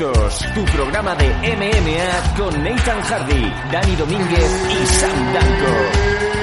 Tu programa de MMA con Nathan Hardy, Dani Domínguez y Sam Danko.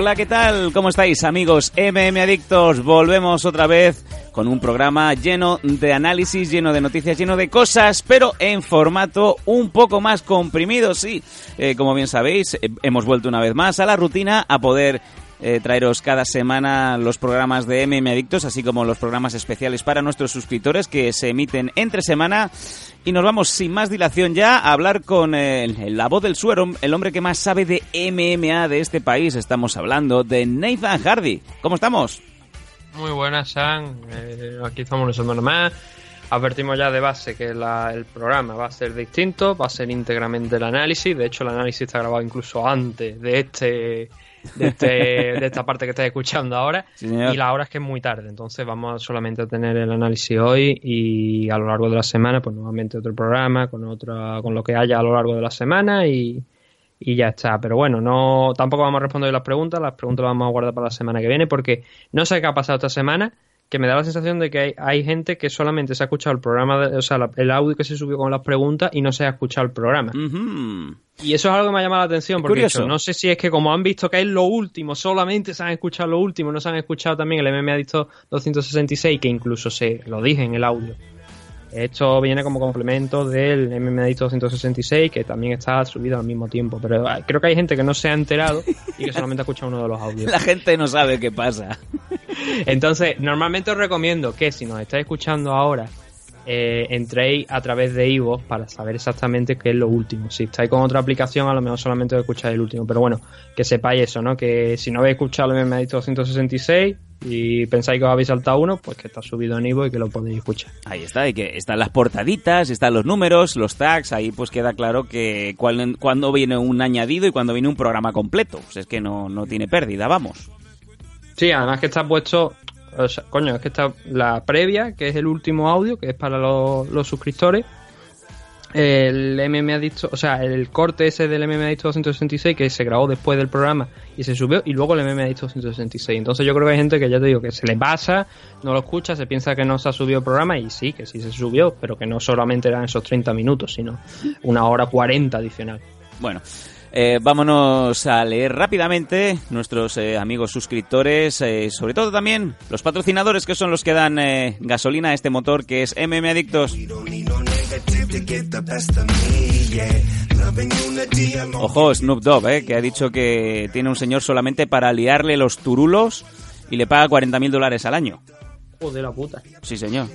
Hola, ¿qué tal? ¿Cómo estáis, amigos MM Adictos? Volvemos otra vez con un programa lleno de análisis, lleno de noticias, lleno de cosas, pero en formato un poco más comprimido, sí. Eh, como bien sabéis, eh, hemos vuelto una vez más a la rutina, a poder eh, traeros cada semana los programas de MM Adictos, así como los programas especiales para nuestros suscriptores que se emiten entre semana. Y nos vamos sin más dilación ya a hablar con el- la voz del suero, el hombre que más sabe de MMA de este país. Estamos hablando de Nathan Hardy. ¿Cómo estamos? Muy buenas, Sam. Eh, aquí estamos una semana más. Advertimos ya de base que el programa va a ser distinto, va a ser íntegramente el análisis. De hecho, el análisis está grabado incluso antes de este de, este, de esta parte que estáis escuchando ahora. Sí, y la hora es que es muy tarde. Entonces vamos solamente a tener el análisis hoy y a lo largo de la semana, pues nuevamente otro programa con otra, con lo que haya a lo largo de la semana y, y ya está. Pero bueno, no tampoco vamos a responder las preguntas, las preguntas las vamos a guardar para la semana que viene porque no sé qué ha pasado esta semana, que me da la sensación de que hay, hay gente que solamente se ha escuchado el programa, de- o sea, la- el audio que se subió con las preguntas y no se ha escuchado el programa. Y eso es algo que me ha llamado la atención porque no sé si es que como han visto que es lo último, solamente se han escuchado lo último, no se han escuchado también el MMA Adicto 266 que incluso se lo dije en el audio. Esto viene como complemento del MMA Adicto 266 que también está subido al mismo tiempo, pero ah, creo que hay gente que no se ha enterado y que solamente ha escuchado uno de los audios. La gente no sabe qué pasa. Entonces, normalmente os recomiendo que si nos estáis escuchando ahora, eh, entréis a través de Ivo para saber exactamente qué es lo último. Si estáis con otra aplicación, a lo mejor solamente os escucháis el último. Pero bueno, que sepáis eso, ¿no? Que si no habéis escuchado el MMA 266 y pensáis que os habéis saltado uno, pues que está subido en Ivo y que lo podéis escuchar. Ahí está, y que están las portaditas, están los números, los tags, ahí pues queda claro que cuando viene un añadido y cuando viene un programa completo. Pues es que no, no tiene pérdida, vamos. Sí, además que está puesto, o sea, coño, es que está la previa, que es el último audio, que es para los, los suscriptores. El MMA Adicto, o sea, el corte ese del MMA Adicto 266 que se grabó después del programa y se subió, y luego el MMA Adicto 266. Entonces yo creo que hay gente que ya te digo que se le pasa, no lo escucha, se piensa que no se ha subido el programa y sí, que sí se subió, pero que no solamente eran esos 30 minutos, sino una hora 40 adicional. Bueno, eh, vámonos a leer rápidamente nuestros eh, amigos suscriptores, eh, sobre todo también los patrocinadores que son los que dan eh, gasolina a este motor que es MM Adictos. Ojo, Snoop Dogg, eh, que ha dicho que tiene un señor solamente para liarle los turulos y le paga 40.000 dólares al año. Joder la puta. Sí, señor.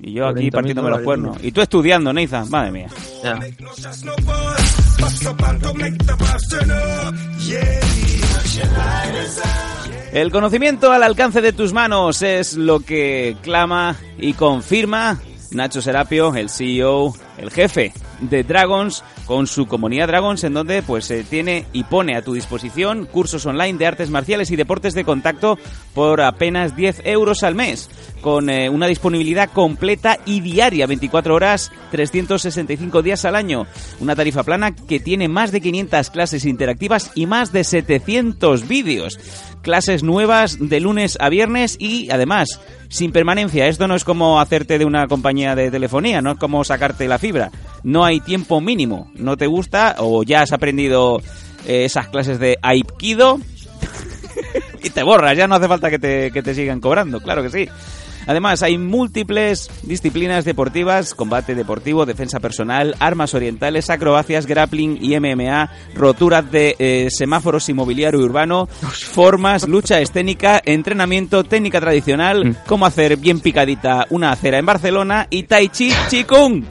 Y yo aquí 40.000 partiéndome los cuernos. Y tú estudiando, Nathan, madre mía. Ya. El conocimiento al alcance de tus manos es lo que clama y confirma Nacho Serapio, el CEO, el jefe de Dragons, con su comunidad Dragons, en donde pues eh, tiene y pone a tu disposición cursos online de artes marciales y deportes de contacto por apenas 10 euros al mes, con eh, una disponibilidad completa y diaria, 24 horas, 365 días al año. Una tarifa plana que tiene más de 500 clases interactivas y más de 700 vídeos. Clases nuevas de lunes a viernes y además sin permanencia. Esto no es como hacerte de una compañía de telefonía, no es como sacarte la No hay tiempo mínimo. No te gusta o ya has aprendido eh, esas clases de Aikido y te borras. Ya no hace falta que te sigan cobrando, claro que sí. Además, hay múltiples disciplinas deportivas, combate deportivo, defensa personal, armas orientales, acrobacias, grappling y MMA, roturas de eh, semáforos inmobiliario urbano, formas, lucha escénica, entrenamiento, técnica tradicional, cómo hacer bien picadita una acera en Barcelona y Tai Chi Chikung.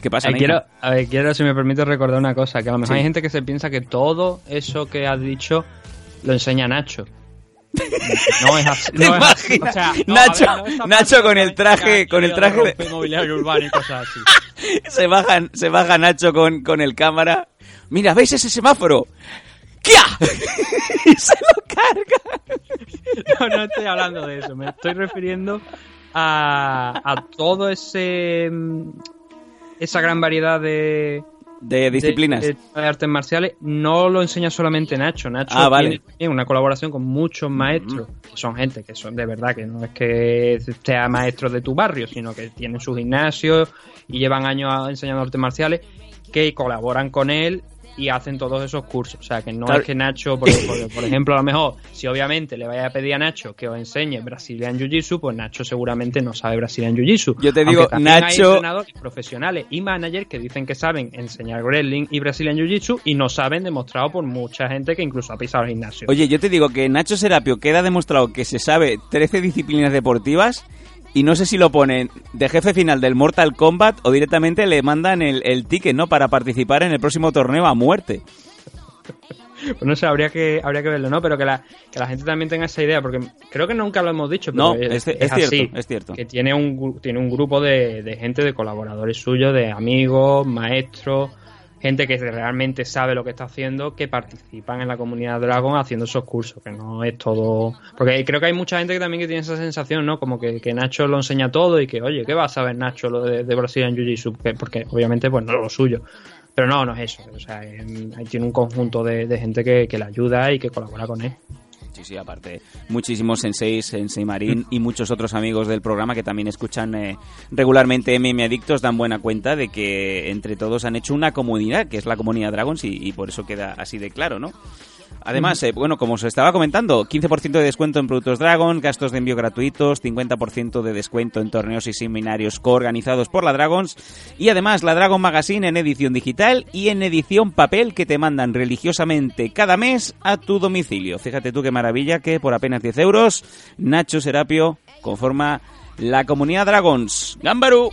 ¿Qué pasa, Eh, quiero, a ver, quiero, si me permite recordar una cosa, que a lo mejor Sí. hay gente que se piensa que todo eso que has dicho lo enseña Nacho. No es así. ¿Te no es así. O sea, no, Nacho- ver, no Nacho con el traje- con el traje de- rompe inmobiliario urbano y cosas así. Se baja, se baja Nacho con, con el cámara. Mira, ¿veis ese semáforo? ¡Kia! y se lo carga. No, no estoy hablando de eso. Me estoy refiriendo a, a todo ese. mm, Esa gran variedad de. De disciplinas. De, de artes marciales no lo enseña solamente Nacho. Nacho Ah, vale. tiene una colaboración con muchos maestros, que son gente que son de verdad, que no es que sea maestro de tu barrio, sino que tienen su gimnasio y llevan años enseñando artes marciales, que colaboran con él y hacen todos esos cursos. O sea, que no Claro. es que Nacho, por, por- por ejemplo, a lo mejor, si obviamente le vaya a pedir a Nacho que os enseñe Brazilian Jiu-Jitsu, pues Nacho seguramente no sabe Brazilian Jiu-Jitsu. Yo te digo, hay Nacho- entrenadores profesionales y managers que dicen que saben enseñar wrestling y Brazilian Jiu-Jitsu y no saben, demostrado por mucha gente que incluso ha pisado el gimnasio. Oye, yo te digo que Nacho Serapio queda demostrado que se sabe 13 disciplinas deportivas y no sé si lo ponen de jefe final del Mortal Kombat o directamente le mandan el, el ticket, ¿no? Para participar en el próximo torneo a muerte. Pues no sé, habría que, habría que verlo, ¿no? Pero que la, que la gente también tenga esa idea, porque creo que nunca lo hemos dicho, pero No, es, es- es así, cierto, es cierto. Que tiene un, tiene un grupo de, de gente, de colaboradores suyos, de amigos, maestros, gente que realmente sabe lo que está haciendo, que participan en la comunidad Dragon haciendo esos cursos, que no es todo... Porque creo que hay mucha gente que también que tiene esa sensación, ¿no? Como que, que Nacho lo enseña todo y que, oye, ¿qué va a saber Nacho lo de, de Brazilian Jiu-Jitsu? Que- Porque obviamente pues no es lo suyo. Pero no, no es eso. O sea, em, ahí tiene un conjunto de, de gente que, que le ayuda y que colabora con él. Sí, sí, aparte, muchísimos senseis, Sensei Marín y muchos otros amigos del programa que también escuchan eh, regularmente MM Adictos dan buena cuenta de que entre todos han hecho una comunidad, que es la comunidad Dragons, y, y por eso queda así de claro, ¿no? Además, eh, bueno, como os estaba comentando, 15% de descuento en productos Dragon, gastos de envío gratuitos, 50% de descuento en torneos y seminarios coorganizados por la Dragons y además la Dragon Magazine en edición digital y en edición papel que te mandan religiosamente cada mes a tu domicilio. Fíjate tú qué maravilla que por apenas 10 euros Nacho Serapio conforma la comunidad Dragons. ¡Gámbaru!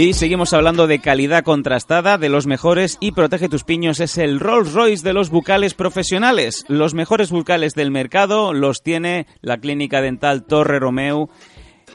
Y seguimos hablando de calidad contrastada, de los mejores y Protege tus piños es el Rolls Royce de los bucales profesionales. Los mejores bucales del mercado los tiene la clínica dental Torre Romeu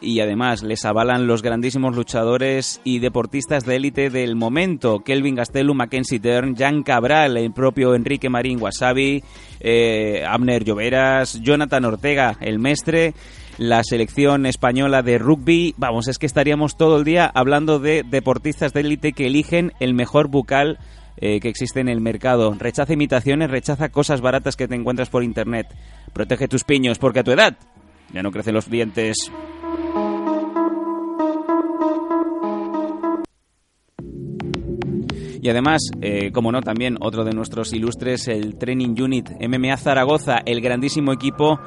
y además les avalan los grandísimos luchadores y deportistas de élite del momento. Kelvin Gastelum, Mackenzie Dern, Jan Cabral, el propio Enrique Marín Wasabi, eh, Abner Lloveras, Jonathan Ortega, el mestre, la selección española de rugby. Vamos, es que estaríamos todo el día hablando de deportistas de élite que eligen el mejor bucal eh, que existe en el mercado. Rechaza imitaciones, rechaza cosas baratas que te encuentras por internet. Protege tus piños porque a tu edad ya no crecen los dientes. Y además, eh, como no, también otro de nuestros ilustres, el Training Unit MMA Zaragoza, el grandísimo equipo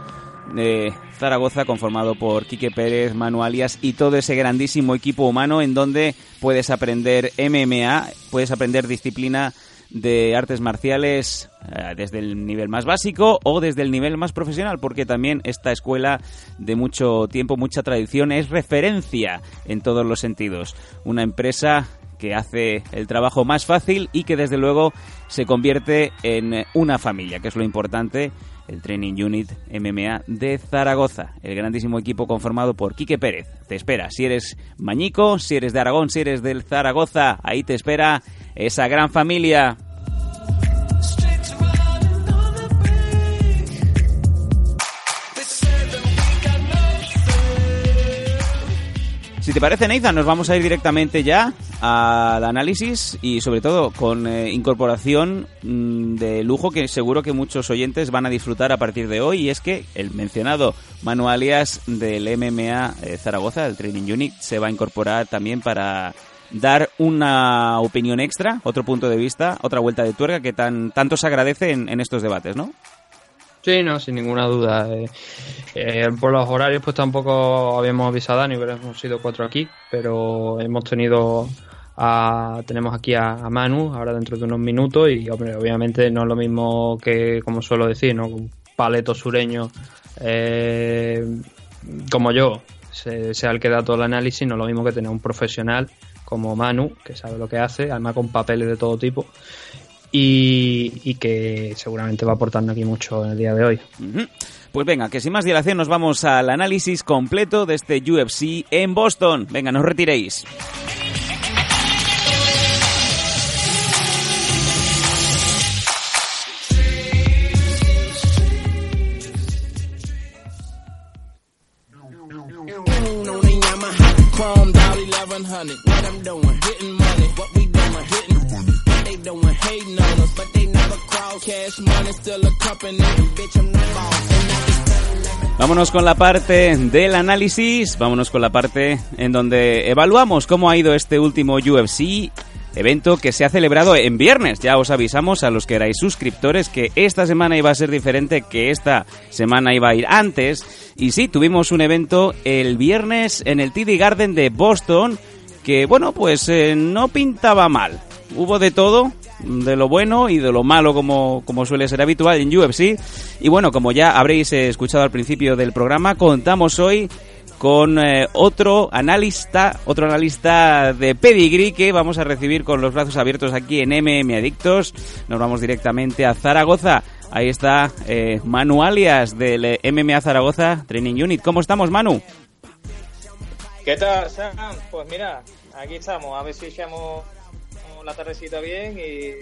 de Zaragoza conformado por Quique Pérez, Manu Alias y todo ese grandísimo equipo humano en donde puedes aprender MMA, puedes aprender disciplina de artes marciales eh, desde el nivel más básico o desde el nivel más profesional, porque también esta escuela de mucho tiempo, mucha tradición, es referencia en todos los sentidos. Una empresa que hace el trabajo más fácil y que desde luego se convierte en una familia, que es lo importante, el Training Unit MMA de Zaragoza, el grandísimo equipo conformado por Quique Pérez. Te espera, si eres mañico, si eres de Aragón, si eres del Zaragoza, ahí te espera esa gran familia. Si te parece, Nathan, nos vamos a ir directamente ya al análisis y sobre todo con eh, incorporación mm, de lujo que seguro que muchos oyentes van a disfrutar a partir de hoy y es que el mencionado Manu Alias del MMA eh, Zaragoza, el Training Unit, se va a incorporar también para dar una opinión extra, otro punto de vista, otra vuelta de tuerca que tan tanto se agradece en, en estos debates, ¿no? Sí, no, sin ninguna duda. Eh, eh, por los horarios, pues tampoco habíamos avisado a Dani, hubiéramos sido cuatro aquí, pero hemos tenido a, tenemos aquí a, Manu ahora dentro de unos minutos y hombre, obviamente no es lo mismo que, como suelo decir, ¿no? Un paleto sureño eh, como yo, se- sea el que da todo el análisis, no es lo mismo que tener un profesional como Manu, que sabe lo que hace, además con papeles de todo tipo, y, y que seguramente va aportando aquí mucho en el día de hoy. Pues venga, que sin más dilación nos vamos al análisis completo de este UFC en Boston. Venga, no os retiréis. On a Yamaha, chromed out 1100. What I'm doing, hitting money. What we doing, hitting What they doing, hating on us, but they never cross. Cash money still a company. Bitch, I'm the boss. And I just Vámonos con la parte del análisis, vámonos con la parte en donde evaluamos cómo ha ido este último UFC, evento que se ha celebrado en viernes. Ya os avisamos a los que erais suscriptores que esta semana iba a ser diferente, que esta semana iba a ir antes. Y sí, tuvimos un evento el viernes en el TD Garden de Boston, que bueno, pues eh, no pintaba mal. Hubo de todo, de lo bueno y de lo malo como, como suele ser habitual en UFC. Y bueno, como ya habréis escuchado al principio del programa, contamos hoy con eh, otro analista, otro analista de pedigree que vamos a recibir con los brazos abiertos aquí en MM Adictos. Nos vamos directamente a Zaragoza. Ahí está eh, Manu Alias del eh, MMA Zaragoza Training Unit. ¿Cómo estamos, Manu? ¿Qué tal, Sam? Pues mira, aquí estamos, a ver si echamos la tardecita bien y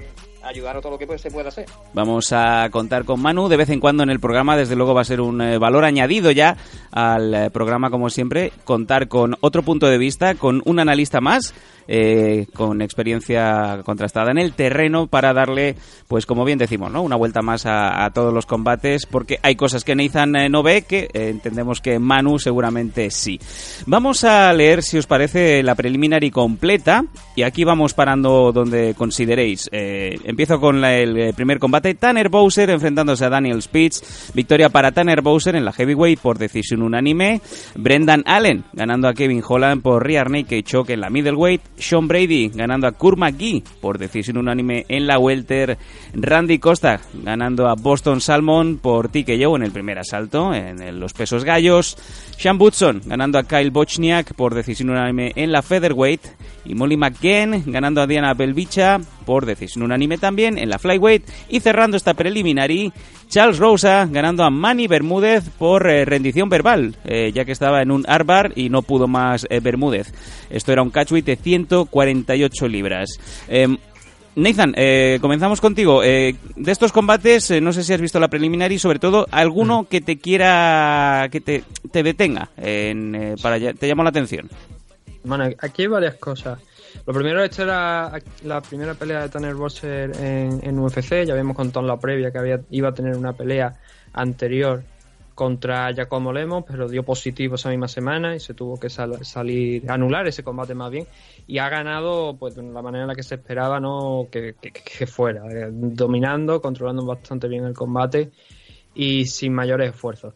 ayudar a todo lo que pues, se pueda hacer. Vamos a contar con Manu de vez en cuando en el programa. Desde luego va a ser un eh, valor añadido ya al eh, programa, como siempre. Contar con otro punto de vista, con un analista más, eh, con experiencia contrastada en el terreno para darle, pues como bien decimos, ¿no? Una vuelta más a, todos los combates, porque hay cosas que Nathan eh, no ve que eh, entendemos que Manu seguramente sí. Vamos a leer, si os parece, la preliminary completa y aquí vamos parando donde consideréis. Empiezo con el primer combate. Tanner Bowser enfrentándose a Daniel Spitz. Victoria para Tanner Bowser en la heavyweight por decisión unánime. Brendan Allen ganando a Kevin Holland por rear naked choke en la middleweight. Sean Brady ganando a Kurt McGee por decisión unánime en la welter. Randy Costa ganando a Boston Salmon por TKO en el primer asalto en los pesos gallos. Sean Woodson ganando a Kyle Bochniak por decisión unánime en la featherweight. Y Molly McGann ganando a Diana Belvicha por decisión unánime también en la flyweight. Y cerrando esta preliminary, Charles Rosa ganando a Manny Bermúdez por eh, rendición verbal, eh, ya que estaba en un arbar y no pudo más eh, Bermúdez. Esto era un catchweight de 148 libras. Em, Nathan, comenzamos contigo. De estos combates, no sé si has visto la preliminar y sobre todo alguno que te quiera, que te, te detenga, en, para te llamó la atención. Bueno, aquí hay varias cosas. Lo primero, esta era la primera pelea de Tanner Bosser en, en UFC. Ya habíamos contado en la previa que había, iba a tener una pelea anterior contra Giacomo Lemos, pero dio positivo esa misma semana y se tuvo que sal- salir, anular ese combate más bien. Y ha ganado pues de la manera en la que se esperaba no que, que- que fuera, eh, dominando, controlando bastante bien el combate y sin mayores esfuerzos.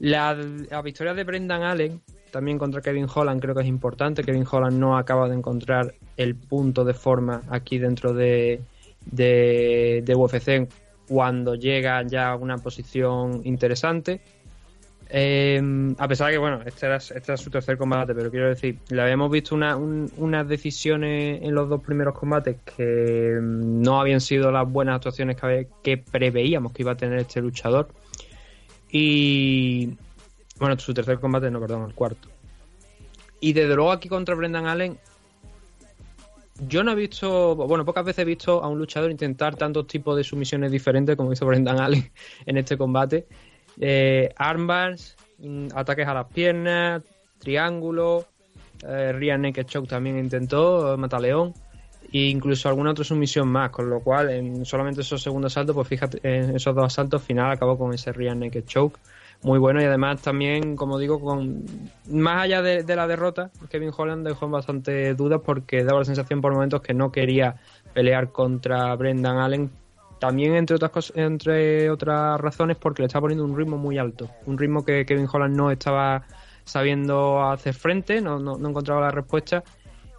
La, la victoria de Brendan Allen, también contra Kevin Holland, creo que es importante. Kevin Holland no acaba de encontrar el punto de forma aquí dentro de, de, de UFC cuando llega ya a una posición interesante. Eh, a pesar de que, bueno, este era, este era su tercer combate, pero quiero decir, le habíamos visto una- un- unas decisiones en los dos primeros combates que mm, no habían sido las buenas actuaciones que, que preveíamos que iba a tener este luchador. Y bueno, su tercer combate, no, perdón, el cuarto. Y desde luego aquí contra Brendan Allen, yo no he visto, bueno, pocas veces he visto a un luchador intentar tantos tipos de sumisiones diferentes como hizo Brendan Allen en este combate. Eh, armbars, mm, ataques a las piernas, triángulo, eh, naked choke también intentó, eh, mataleón e incluso alguna otra sumisión más, con lo cual en solamente esos segundos asaltos, pues fíjate, en esos dos asaltos final acabó con ese rear naked choke muy bueno y además también, como digo, con más allá de, la derrota, Kevin Holland dejó bastante dudas porque daba la sensación por momentos que no quería pelear contra Brendan Allen. También entre otras cosas, entre otras razones porque le estaba poniendo un ritmo muy alto, un ritmo que Kevin Holland no estaba sabiendo hacer frente, no, no, no encontraba la respuesta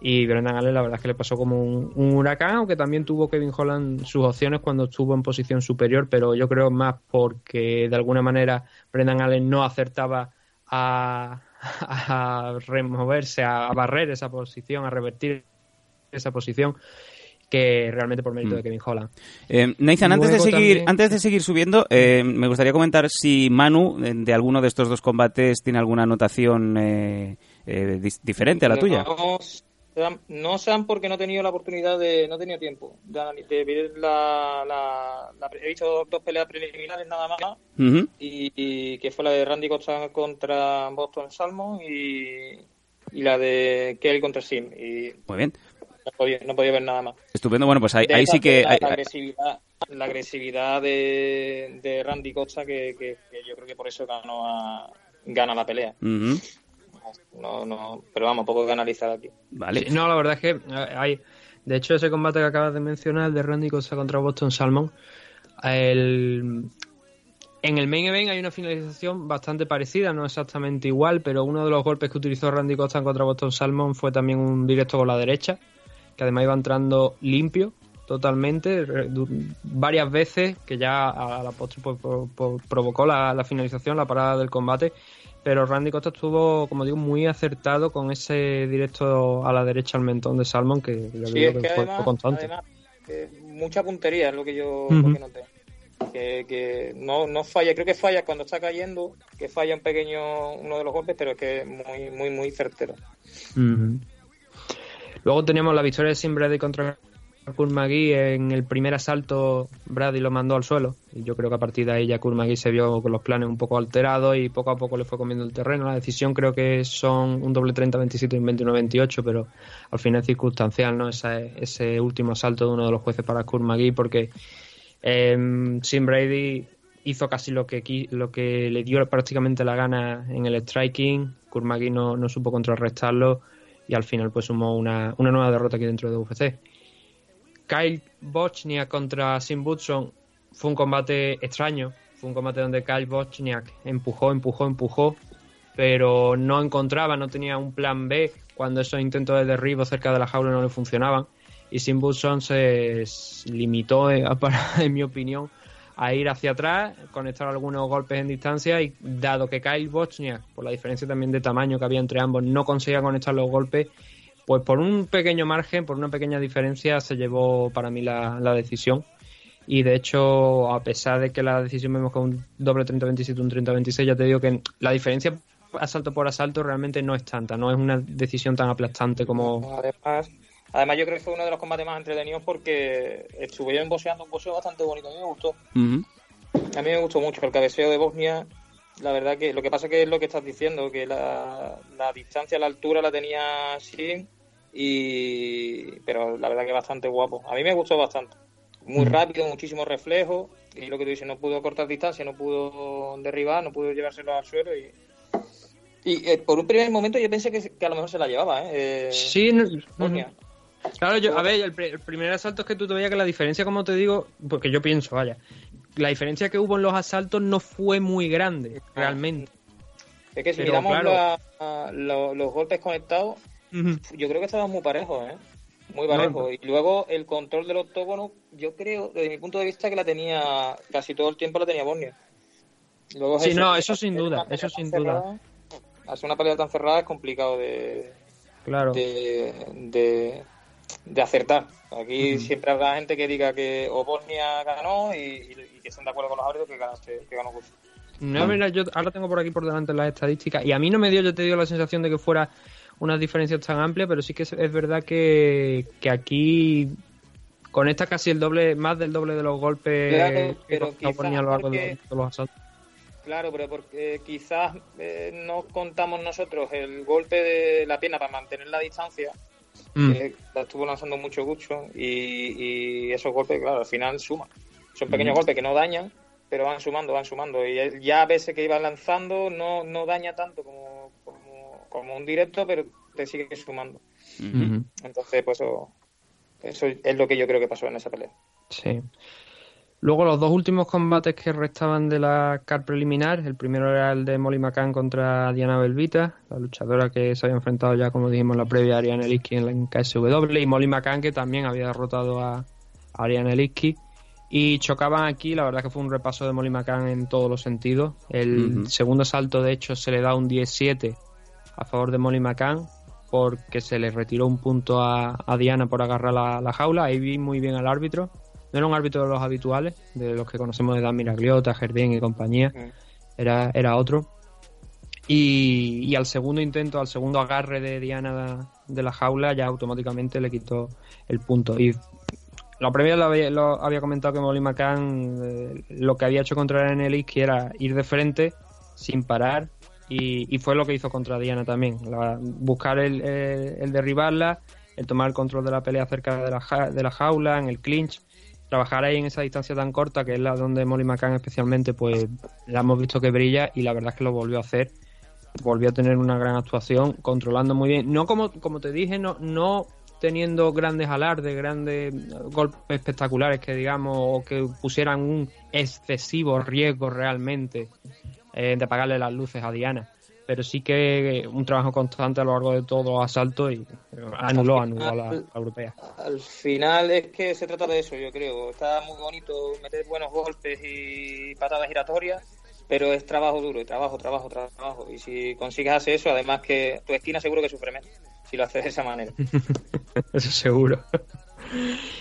y Brendan Allen la verdad es que le pasó como un, un huracán, aunque también tuvo Kevin Holland sus opciones cuando estuvo en posición superior, pero yo creo más porque de alguna manera Brendan Allen no acertaba a, a removerse, a, barrer esa posición, a revertir esa posición que realmente por mérito Mm. de Kevin Holland. Eh, Nathan, antes de seguir, también- antes de seguir subiendo, eh, me gustaría comentar si Manu eh, de alguno de estos dos combates tiene alguna anotación eh, eh, diferente a la tuya. No sean porque no he tenido la oportunidad de, no he tenido tiempo de, de ver la, la, la- he visto dos peleas preliminares nada más Ujú. y, y que fue la de Randy Costa contra Boston Salmon y, y la de Kelly contra Sim y Muy bien. no podía, no podía ver nada más. Estupendo. Bueno, pues ahí, ahí sí que... la, hay- la agresividad, la agresividad de, de Randy Costa que, que- que yo creo que por eso ganó a, gana la pelea. Ujú. No, no, pero vamos, poco que analizar aquí. Vale. No, la verdad es que eh, hay. De hecho, ese combate que acabas de mencionar, de Randy Costa contra Boston Salmon, el- en el main event hay una finalización bastante parecida, no exactamente igual, pero uno de los golpes que utilizó Randy Costa contra Boston Salmon fue también un directo con la derecha, que además iba entrando limpio totalmente, varias veces, que ya a la pues, pro- pro- provocó la finalización, la parada del combate, pero Randy Costa estuvo, como digo, muy acertado con ese directo a la derecha al mentón de Salmon, que ya Sí, digo es que que fue, además, fue constante. además, mucha puntería es lo que yo lo noté. Que, que no, no falla, creo que falla cuando está cayendo, que falla un pequeño uno de los golpes, pero es que es muy, muy, muy certero. Luego teníamos la victoria de Sim Brady contra Kurt McGee. En el primer asalto, Brady lo mandó al suelo. Y yo creo que a partir de ahí ya Kurt McGee se vio con los planes un poco alterados y poco a poco le fue comiendo el terreno. La decisión creo que son un doble 30-27 y un 21-28, pero al final es circunstancial, ¿no? Ese último asalto de uno de los jueces para Kurt porque eh, Sim Brady hizo casi lo que lo que le dio prácticamente la gana en el striking. Kurt McGee no, no supo contrarrestarlo y al final pues sumó una, una nueva derrota aquí dentro de UFC. Kyle Bochniak contra Sim Butson fue un combate extraño. Fue un combate donde Kyle Bochniak empujó, empujó, empujó, pero no encontraba, no tenía un plan B cuando esos intentos de derribo cerca de la jaula no le funcionaban. Y Sim Butson se limitó, eh, en mi opinión, a ir hacia atrás, conectar algunos golpes en distancia y dado que Kyle Bochniak, por la diferencia también de tamaño que había entre ambos, no conseguía conectar los golpes, pues por un pequeño margen, por una pequeña diferencia, se llevó para mí la, la decisión. Y de hecho, a pesar de que la decisión vemos con un doble 30-27, un 30-26, ya te digo que la diferencia asalto por asalto realmente no es tanta, no es una decisión tan aplastante como... Además, además yo creo que fue uno de los combates más entretenidos porque estuvieron boxeando un boxeo bastante bonito. A mí me gustó. A mí me gustó mucho el cabeceo de Bosnia. La verdad que lo que pasa que es lo que estás diciendo, que la, la distancia, la altura la tenía Sim, y pero la verdad que bastante guapo. A mí me gustó bastante. Muy rápido, muchísimo reflejo, y lo que tú dices, no pudo cortar distancia, no pudo derribar, no pudo llevárselo al suelo y... Y eh, por un primer momento yo pensé que, que a lo mejor se la llevaba, ¿eh? Eh, Sí, no-. Claro, yo, a ver, el, pri- el primer asalto es que tú te veías que la diferencia, como te digo, porque yo pienso, vaya, la diferencia que hubo en los asaltos no fue muy grande, realmente. Es que si Pero, miramos claro. la- los golpes conectados, yo creo que estaban muy parejos, ¿eh? Muy parejos. Y luego el control del octógono, yo creo, desde mi punto de vista, que la tenía, casi todo el tiempo la tenía Bornia. Luego Sí, eso, no, eso sin duda, eso sin cerrada- duda. Hacer una pelea tan cerrada es complicado de, Claro. de, de, de acertar. Aquí siempre habrá gente que diga que o Bosnia ganó y, y- y que estén de acuerdo con los árbitros que, ganaste, que ganó Bush. No, mira, yo ahora tengo por aquí por delante las estadísticas y a mí no me dio, yo te digo, la sensación de que fuera unas diferencias tan amplias, pero sí que es, es verdad que, que aquí conecta casi el doble, más del doble de los golpes Claro, que pero Bornia a lo largo de, porque- los- de los asaltos. Claro, pero porque quizás eh, no contamos nosotros el golpe de la pierna para mantener la distancia, Mm. que la estuvo lanzando mucho Gucho, y, y esos golpes, claro, al final suman. Son pequeños golpes que no dañan, pero van sumando, van sumando. Y ya a veces que iba lanzando no, no daña tanto como, como, un directo, pero te sigue sumando. Entonces, pues eso, eso es lo que yo creo que pasó en esa pelea. Sí. Luego los dos últimos combates que restaban de la car preliminar, el primero era el de Molly McCann contra Diana Belvita, la luchadora que se había enfrentado ya, como dijimos, en la previa a Ariane Liski en la KSW, y Molly McCann que también había derrotado a Ariane Liski. Y chocaban aquí, la verdad que fue un repaso de Molly McCann en todos los sentidos. El segundo salto, de hecho, se le da un 17 a favor de Molly McCann, porque se le retiró un punto a, a Diana por agarrar la, la jaula. Ahí vi muy bien al árbitro. No era un árbitro de los habituales, de los que conocemos de Dan Miragliota, Jardín y compañía. Mm. Era, era otro. Y, y al segundo intento, al segundo agarre de Diana de la jaula, ya automáticamente le quitó el punto. Y lo primero lo había, lo había comentado que Molly McCann eh, lo que había hecho contra Enelis que era ir de frente sin parar y, y fue lo que hizo contra Diana también. La- buscar el, el- derribarla, el tomar el control de la pelea cerca de la, ja- de la jaula, en el clinch. Trabajar ahí en esa distancia tan corta, que es la donde Molly McCann especialmente, pues la hemos visto que brilla y la verdad es que lo volvió a hacer volvió a tener una gran actuación, controlando muy bien. No como, como te dije, no, no teniendo grandes alardes, grandes eh, golpes espectaculares que digamos, o que pusieran un excesivo riesgo realmente eh, de apagarle las luces a Diana. Pero sí que un trabajo constante a lo largo de todos los asaltos y anuló, anuló a la, la europea. Al final es que se trata de eso, yo creo. Está muy bonito meter buenos golpes y patadas giratorias, pero es trabajo duro, y trabajo, trabajo, trabajo. Y si consigues hacer eso, además que tu esquina seguro que sufre menos, si lo haces de esa manera. Eso seguro.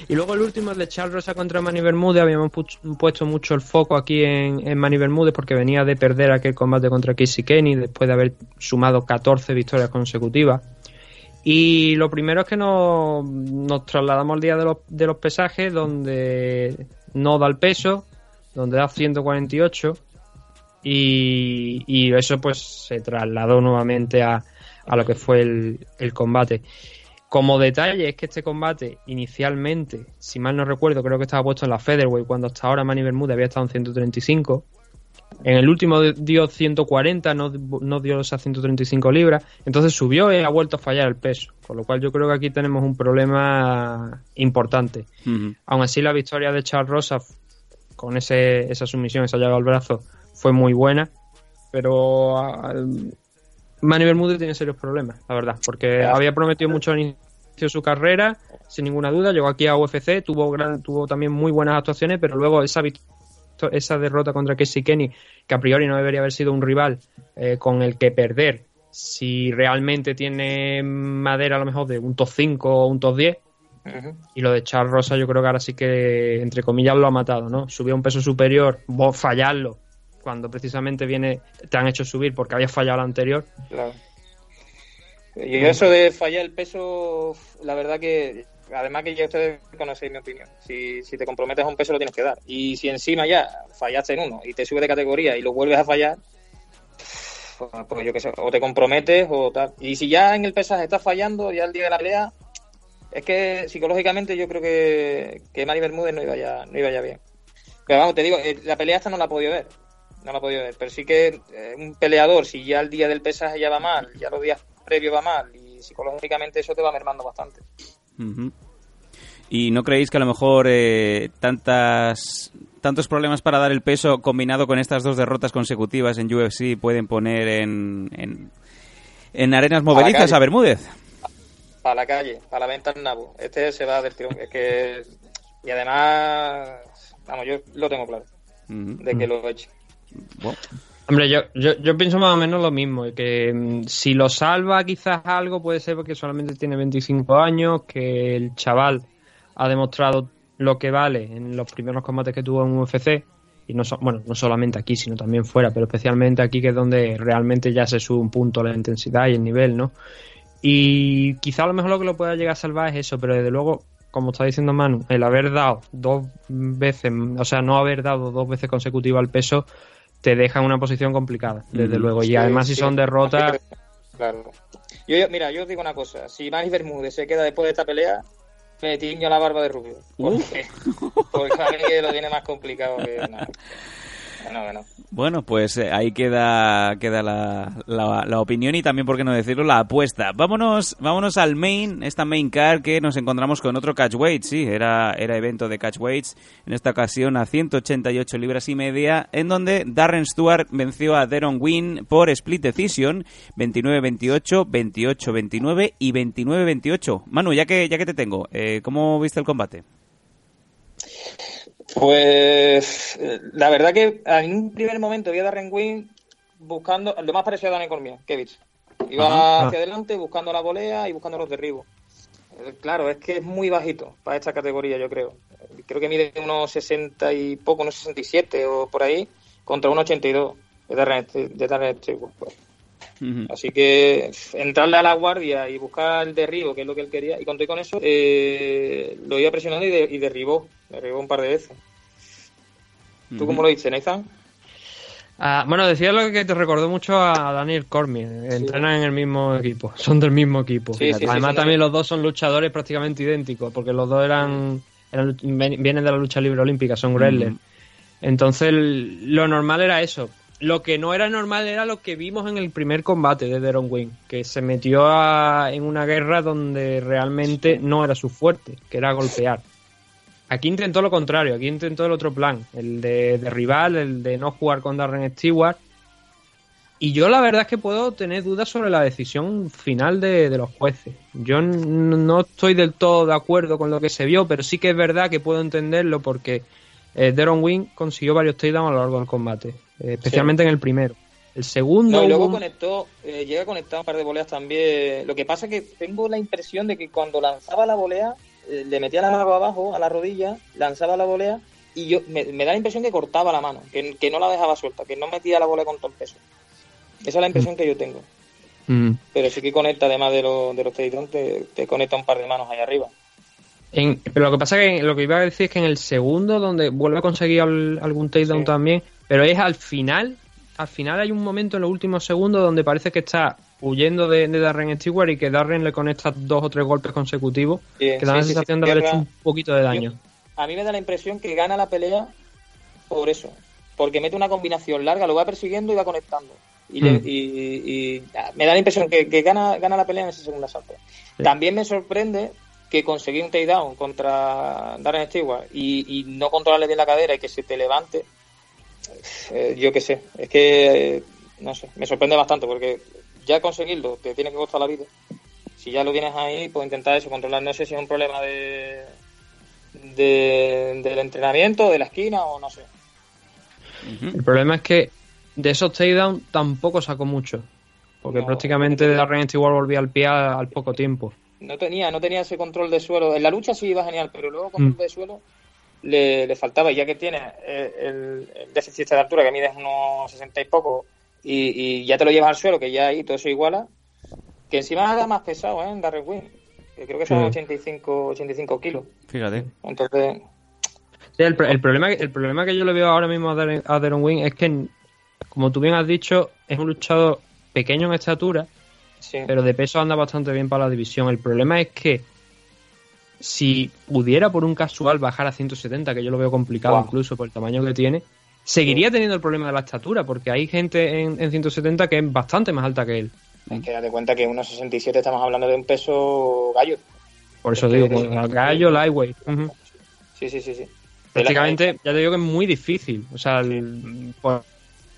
Y luego el último es de Charles Rosa contra Manny Bermúdez. Habíamos pu- puesto mucho el foco aquí en, Manny Bermúdez porque venía de perder aquel combate contra Casey Kenny después de haber sumado 14 victorias consecutivas. Y lo primero es que nos, trasladamos al día de los, pesajes donde no da el peso, donde da 148 y, y eso pues se trasladó nuevamente a, lo que fue el, el combate. Como detalle es que este combate inicialmente, si mal no recuerdo, creo que estaba puesto en la Featherweight cuando hasta ahora Manny Bermúdez había estado en 135. En el último dio 140, no, no dio esas 135 libras. Entonces subió y ha vuelto a fallar el peso. Con lo cual yo creo que aquí tenemos un problema importante. Ujú. Aún así la victoria de Charles Rosa con ese, esa sumisión, esa llave al brazo, fue muy buena. Pero ah, Manny Bermúdez tiene serios problemas, la verdad. Porque había prometido mucho al inicio de su carrera, sin ninguna duda. Llegó aquí a UFC, tuvo, gran, tuvo también muy buenas actuaciones, pero luego esa esa derrota contra Casey Kenny, que a priori no debería haber sido un rival eh, con el que perder, si realmente tiene madera a lo mejor de un top 5 o un top 10. Ujú. Y lo de Charles Rosa yo creo que ahora sí que, entre comillas, lo ha matado, ¿no? Subió un peso superior, vos fallarlo, cuando precisamente viene te han hecho subir porque habías fallado la anterior. Claro. Y eso de fallar el peso, la verdad que, además que ya ustedes conocéis mi opinión, si, si te comprometes a un peso lo tienes que dar. Y si encima ya fallaste en uno y te subes de categoría y lo vuelves a fallar, pues, pues yo qué sé, o te comprometes o tal. Y si ya en el pesaje estás fallando, ya el día de la pelea, es que psicológicamente yo creo que, que Mari Bermúdez no iba ya, no iba ya bien. Pero vamos, te digo, eh, la pelea esta no la he podido ver. No la he podido ver. Pero sí que eh, un peleador, si ya el día del pesaje ya va mal, ya los días previos va mal, y psicológicamente eso te va mermando bastante. ¿Y no creéis que a lo mejor eh, tantas tantos problemas para dar el peso combinado con estas dos derrotas consecutivas en UFC pueden poner en, en, en arenas movedizas a Bermúdez? Para la calle, para la venta en Nabo. Este se va del tirón. Es que. Y además. Vamos, yo lo tengo claro. De que lo he hecho. Bueno, Hombre, yo, yo, yo pienso más o menos lo mismo, que mm, si lo salva quizás algo puede ser porque solamente tiene 25 años, que el chaval ha demostrado lo que vale en los primeros combates que tuvo en UFC, y no so- bueno, no solamente aquí, sino también fuera, pero especialmente aquí que es donde realmente ya se sube un punto la intensidad y el nivel, ¿no? Y quizá a lo mejor lo que lo pueda llegar a salvar es eso, pero desde luego, como está diciendo Manu, el haber dado dos veces, o sea, no haber dado dos veces consecutivas el peso, te deja en una posición complicada, desde luego. Y Sí, además, si son derrotas, Claro. Yo, yo- mira, yo os digo una cosa. Si Manny Bermúdez se queda después de esta pelea, me tiño la barba de rubio. Porque, porque a mí que lo tiene más complicado que nada. Bueno, pues eh, ahí queda, queda la, la, la opinión y también, por qué no decirlo, la apuesta. Vámonos, vámonos al main, esta main car que nos encontramos con otro catchweight, sí, era, era evento de catchweights, en esta ocasión a 188 libras y media, en donde Darren Stewart venció a Deron Wynn por split decision, 29-28, 28-29 y 29-28. Manu, ya que, ya que te tengo, eh, ¿cómo viste el combate? Pues eh, la verdad que en un primer momento vi a Darren Wynn buscando lo más parecido a Dani Cormier, visto. Iba Ajá. hacia adelante buscando la volea y buscando los derribos. Eh, Claro, es que es muy bajito para esta categoría, yo creo. Creo que mide unos 60 y poco, unos 67 o por ahí, contra unos 82 de Darren, de Darren Stewart. Así que entrarle a la guardia y buscar el derribo, que es lo que él quería, y conté con eso, eh, lo iba presionando y, de- y derribó. Derribó un par de veces. ¿Tú cómo lo dices, Nathan? Ah, bueno, decía lo que te recordó mucho a Daniel Cormier. Entrenan en el mismo equipo, son del mismo equipo. Sí, Además, también los dos son luchadores prácticamente idénticos, porque los dos eran, vienen de la lucha libre olímpica, son wrestlers. Entonces, lo normal era eso. Lo que no era normal era lo que vimos en el primer combate de Deron Wing, que se metió a- en una guerra donde realmente no era su fuerte, que era golpear. Aquí intentó lo contrario, aquí intentó el otro plan, el de derribar, el de no jugar con Darren Stewart. Y yo la verdad es que puedo tener dudas sobre la decisión final de, los jueces. Yo no estoy del todo de acuerdo con lo que se vio, pero sí que es verdad que puedo entenderlo porque eh, Deron Wing consiguió varios takedowns a lo largo del combate, eh, especialmente en el primero. El segundo No, y luego hubo conectó, eh, llega a conectar un par de voleas también. Lo que pasa es que tengo la impresión de que cuando lanzaba la volea, eh, le metía la mano abajo, a la rodilla, lanzaba la volea, y yo me, me da la impresión que cortaba la mano, que, que no la dejaba suelta, que no metía la volea con todo el peso. Esa es la impresión que yo tengo. Mm. Pero sí que conecta, además de, los de los takedowns, te, te conecta un par de manos ahí arriba. En- pero lo que pasa que lo que iba a decir es que en el segundo, donde vuelve a conseguir al- algún takedown Sí. también, pero es al final, al final hay un momento en los últimos segundos donde parece que está huyendo de, de Darren Stewart y que Darren le conecta dos o tres golpes consecutivos que dan la sí, sí, sensación sí, de haber hecho un poquito de daño. A mí me da la impresión que gana la pelea por eso. Porque mete una combinación larga, lo va persiguiendo y va conectando. Y, le- Mm. y- y- y, ah, me da la impresión que, que gana, gana la pelea en ese segundo asalto. También me sorprende que conseguí un takedown contra Darren Stewart y, y no controlarle bien la cadera y que se te levante. Eh, yo qué sé, es que eh, no sé, me sorprende bastante porque ya conseguirlo te tiene que costar la vida. Si ya lo tienes ahí, pues intentar eso, controlar. No sé si es un problema de, de del entrenamiento, de la esquina o no sé. El problema es que de esos takedowns tampoco sacó mucho. Porque No, prácticamente no. Darren Stewart volvía al pie al, al poco tiempo. No tenía, no tenía ese control de suelo. En la lucha sí iba genial, pero luego control Mm. de suelo le, le faltaba. Y ya que tiene eh, el, el déficit de altura, que mides unos 60 y poco, y, y ya te lo llevas al suelo, que ya ahí todo se iguala, que encima haga más pesado, ¿eh? En Darren Quinn, que creo que son Sí. 85, 85 kilos. Fíjate. Entonces, Sí, el, el problema, el problema que yo le veo ahora mismo a Darren, a Darren Wing es que, como tú bien has dicho, es un luchador pequeño en estatura, sí. pero de peso anda bastante bien para la división. El problema es que si pudiera por un casual bajar a 170, que yo lo veo complicado incluso por el tamaño que tiene, seguiría teniendo el problema de la estatura, porque hay gente en, en 170 que es bastante más alta que él. Es que date cuenta que unos 67 estamos hablando de un peso gallo. Por eso Es digo, gallo, lightweight. Sí, sí, sí, sí. Prácticamente, ya te digo que es muy difícil. O sea, el- por,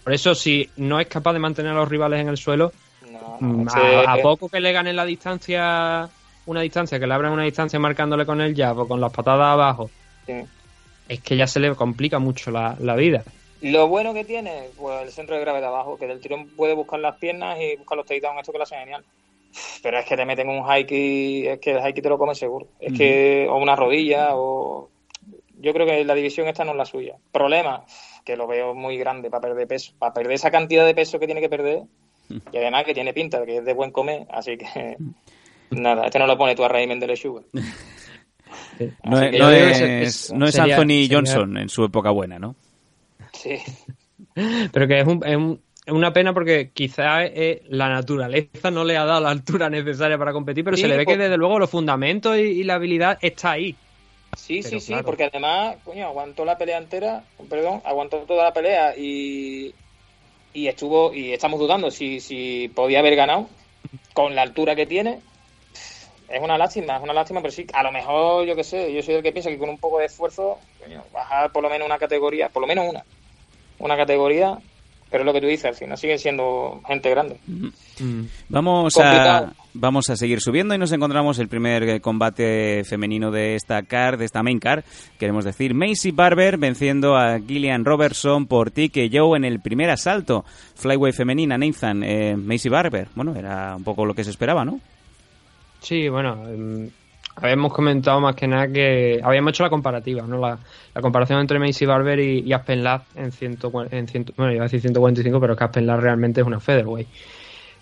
por eso, si no es capaz de mantener a los rivales en el suelo, No, mm, a, a poco que le ganen la distancia, una distancia, que le abran una distancia marcándole con el jab o con las patadas abajo, sí. es que ya se le complica mucho la, la vida. Lo bueno que tiene, pues el centro de gravedad abajo, que del tirón puede buscar las piernas y buscar los takedowns, esto que lo hace genial. Pero es que te meten un y es que el hike te lo come seguro. Es que, o una rodilla, o. Yo creo que la división esta no es la suya. Problema, que lo veo muy grande para perder peso. Para perder esa cantidad de peso que tiene que perder, y además que tiene pinta, que es de buen comer, así que. Nada, este no lo pone tú a Raymond de Lechuga. No, Así es, que no es- no es sería- Anthony sería- Johnson en su época buena, ¿no? Sí. Pero que es, un- es un- es una pena porque quizás eh, la naturaleza no le ha dado la altura necesaria para competir, pero Sí, se le ve pues- que desde luego los fundamentos y, y la habilidad está ahí. Sí, Pero sí, sí, porque además, coño, aguantó la pelea entera, perdón, aguantó toda la pelea y, y estuvo, y estamos dudando si, si podía haber ganado con la altura que tiene. Es una lástima, es una lástima, pero sí, a lo mejor, yo qué sé, yo soy el que piensa que con un poco de esfuerzo, coño, bajar por lo menos una categoría, por lo menos una, una categoría, Pero es lo que tú dices, al final siguen siendo gente grande. Vamos a, vamos a seguir subiendo y nos encontramos el primer eh, combate femenino de esta car, de esta main car. Queremos decir, Macy Barber venciendo a Gillian Robertson por TKO en el primer asalto. Flyweight femenina, Nathan, eh, Macy Barber. Bueno, era un poco lo que se esperaba, ¿no? Sí, bueno, em, habíamos comentado más que nada que habíamos hecho la comparativa, ¿no? La, comparación entre Macy Barber y, y Aspen Ladd en, 100, en 100, bueno, iba a decir 145, pero es que Aspen Ladd realmente es una featherweight.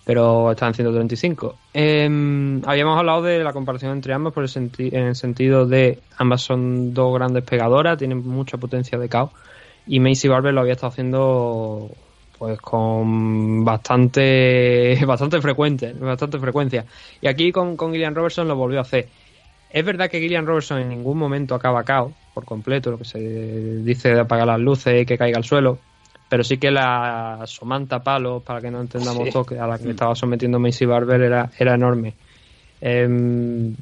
Pero está en 135. Em, habíamos hablado de la comparación entre ambas por el senti- en el sentido de ambas son dos grandes pegadoras, tienen mucha potencia de KO. Y Macy Barber lo había estado haciendo pues con bastante bastante frecuente, bastante frecuencia. Y aquí con, con Gillian Robertson lo volvió a hacer. Es verdad que Gillian Robertson en ningún momento acaba KO por completo, lo que se dice de apagar las luces y que caiga al suelo, pero sí que la somanta palos, para que no entendamos Sí. a la que estaba sometiendo Macy Barber era, era enorme. Em,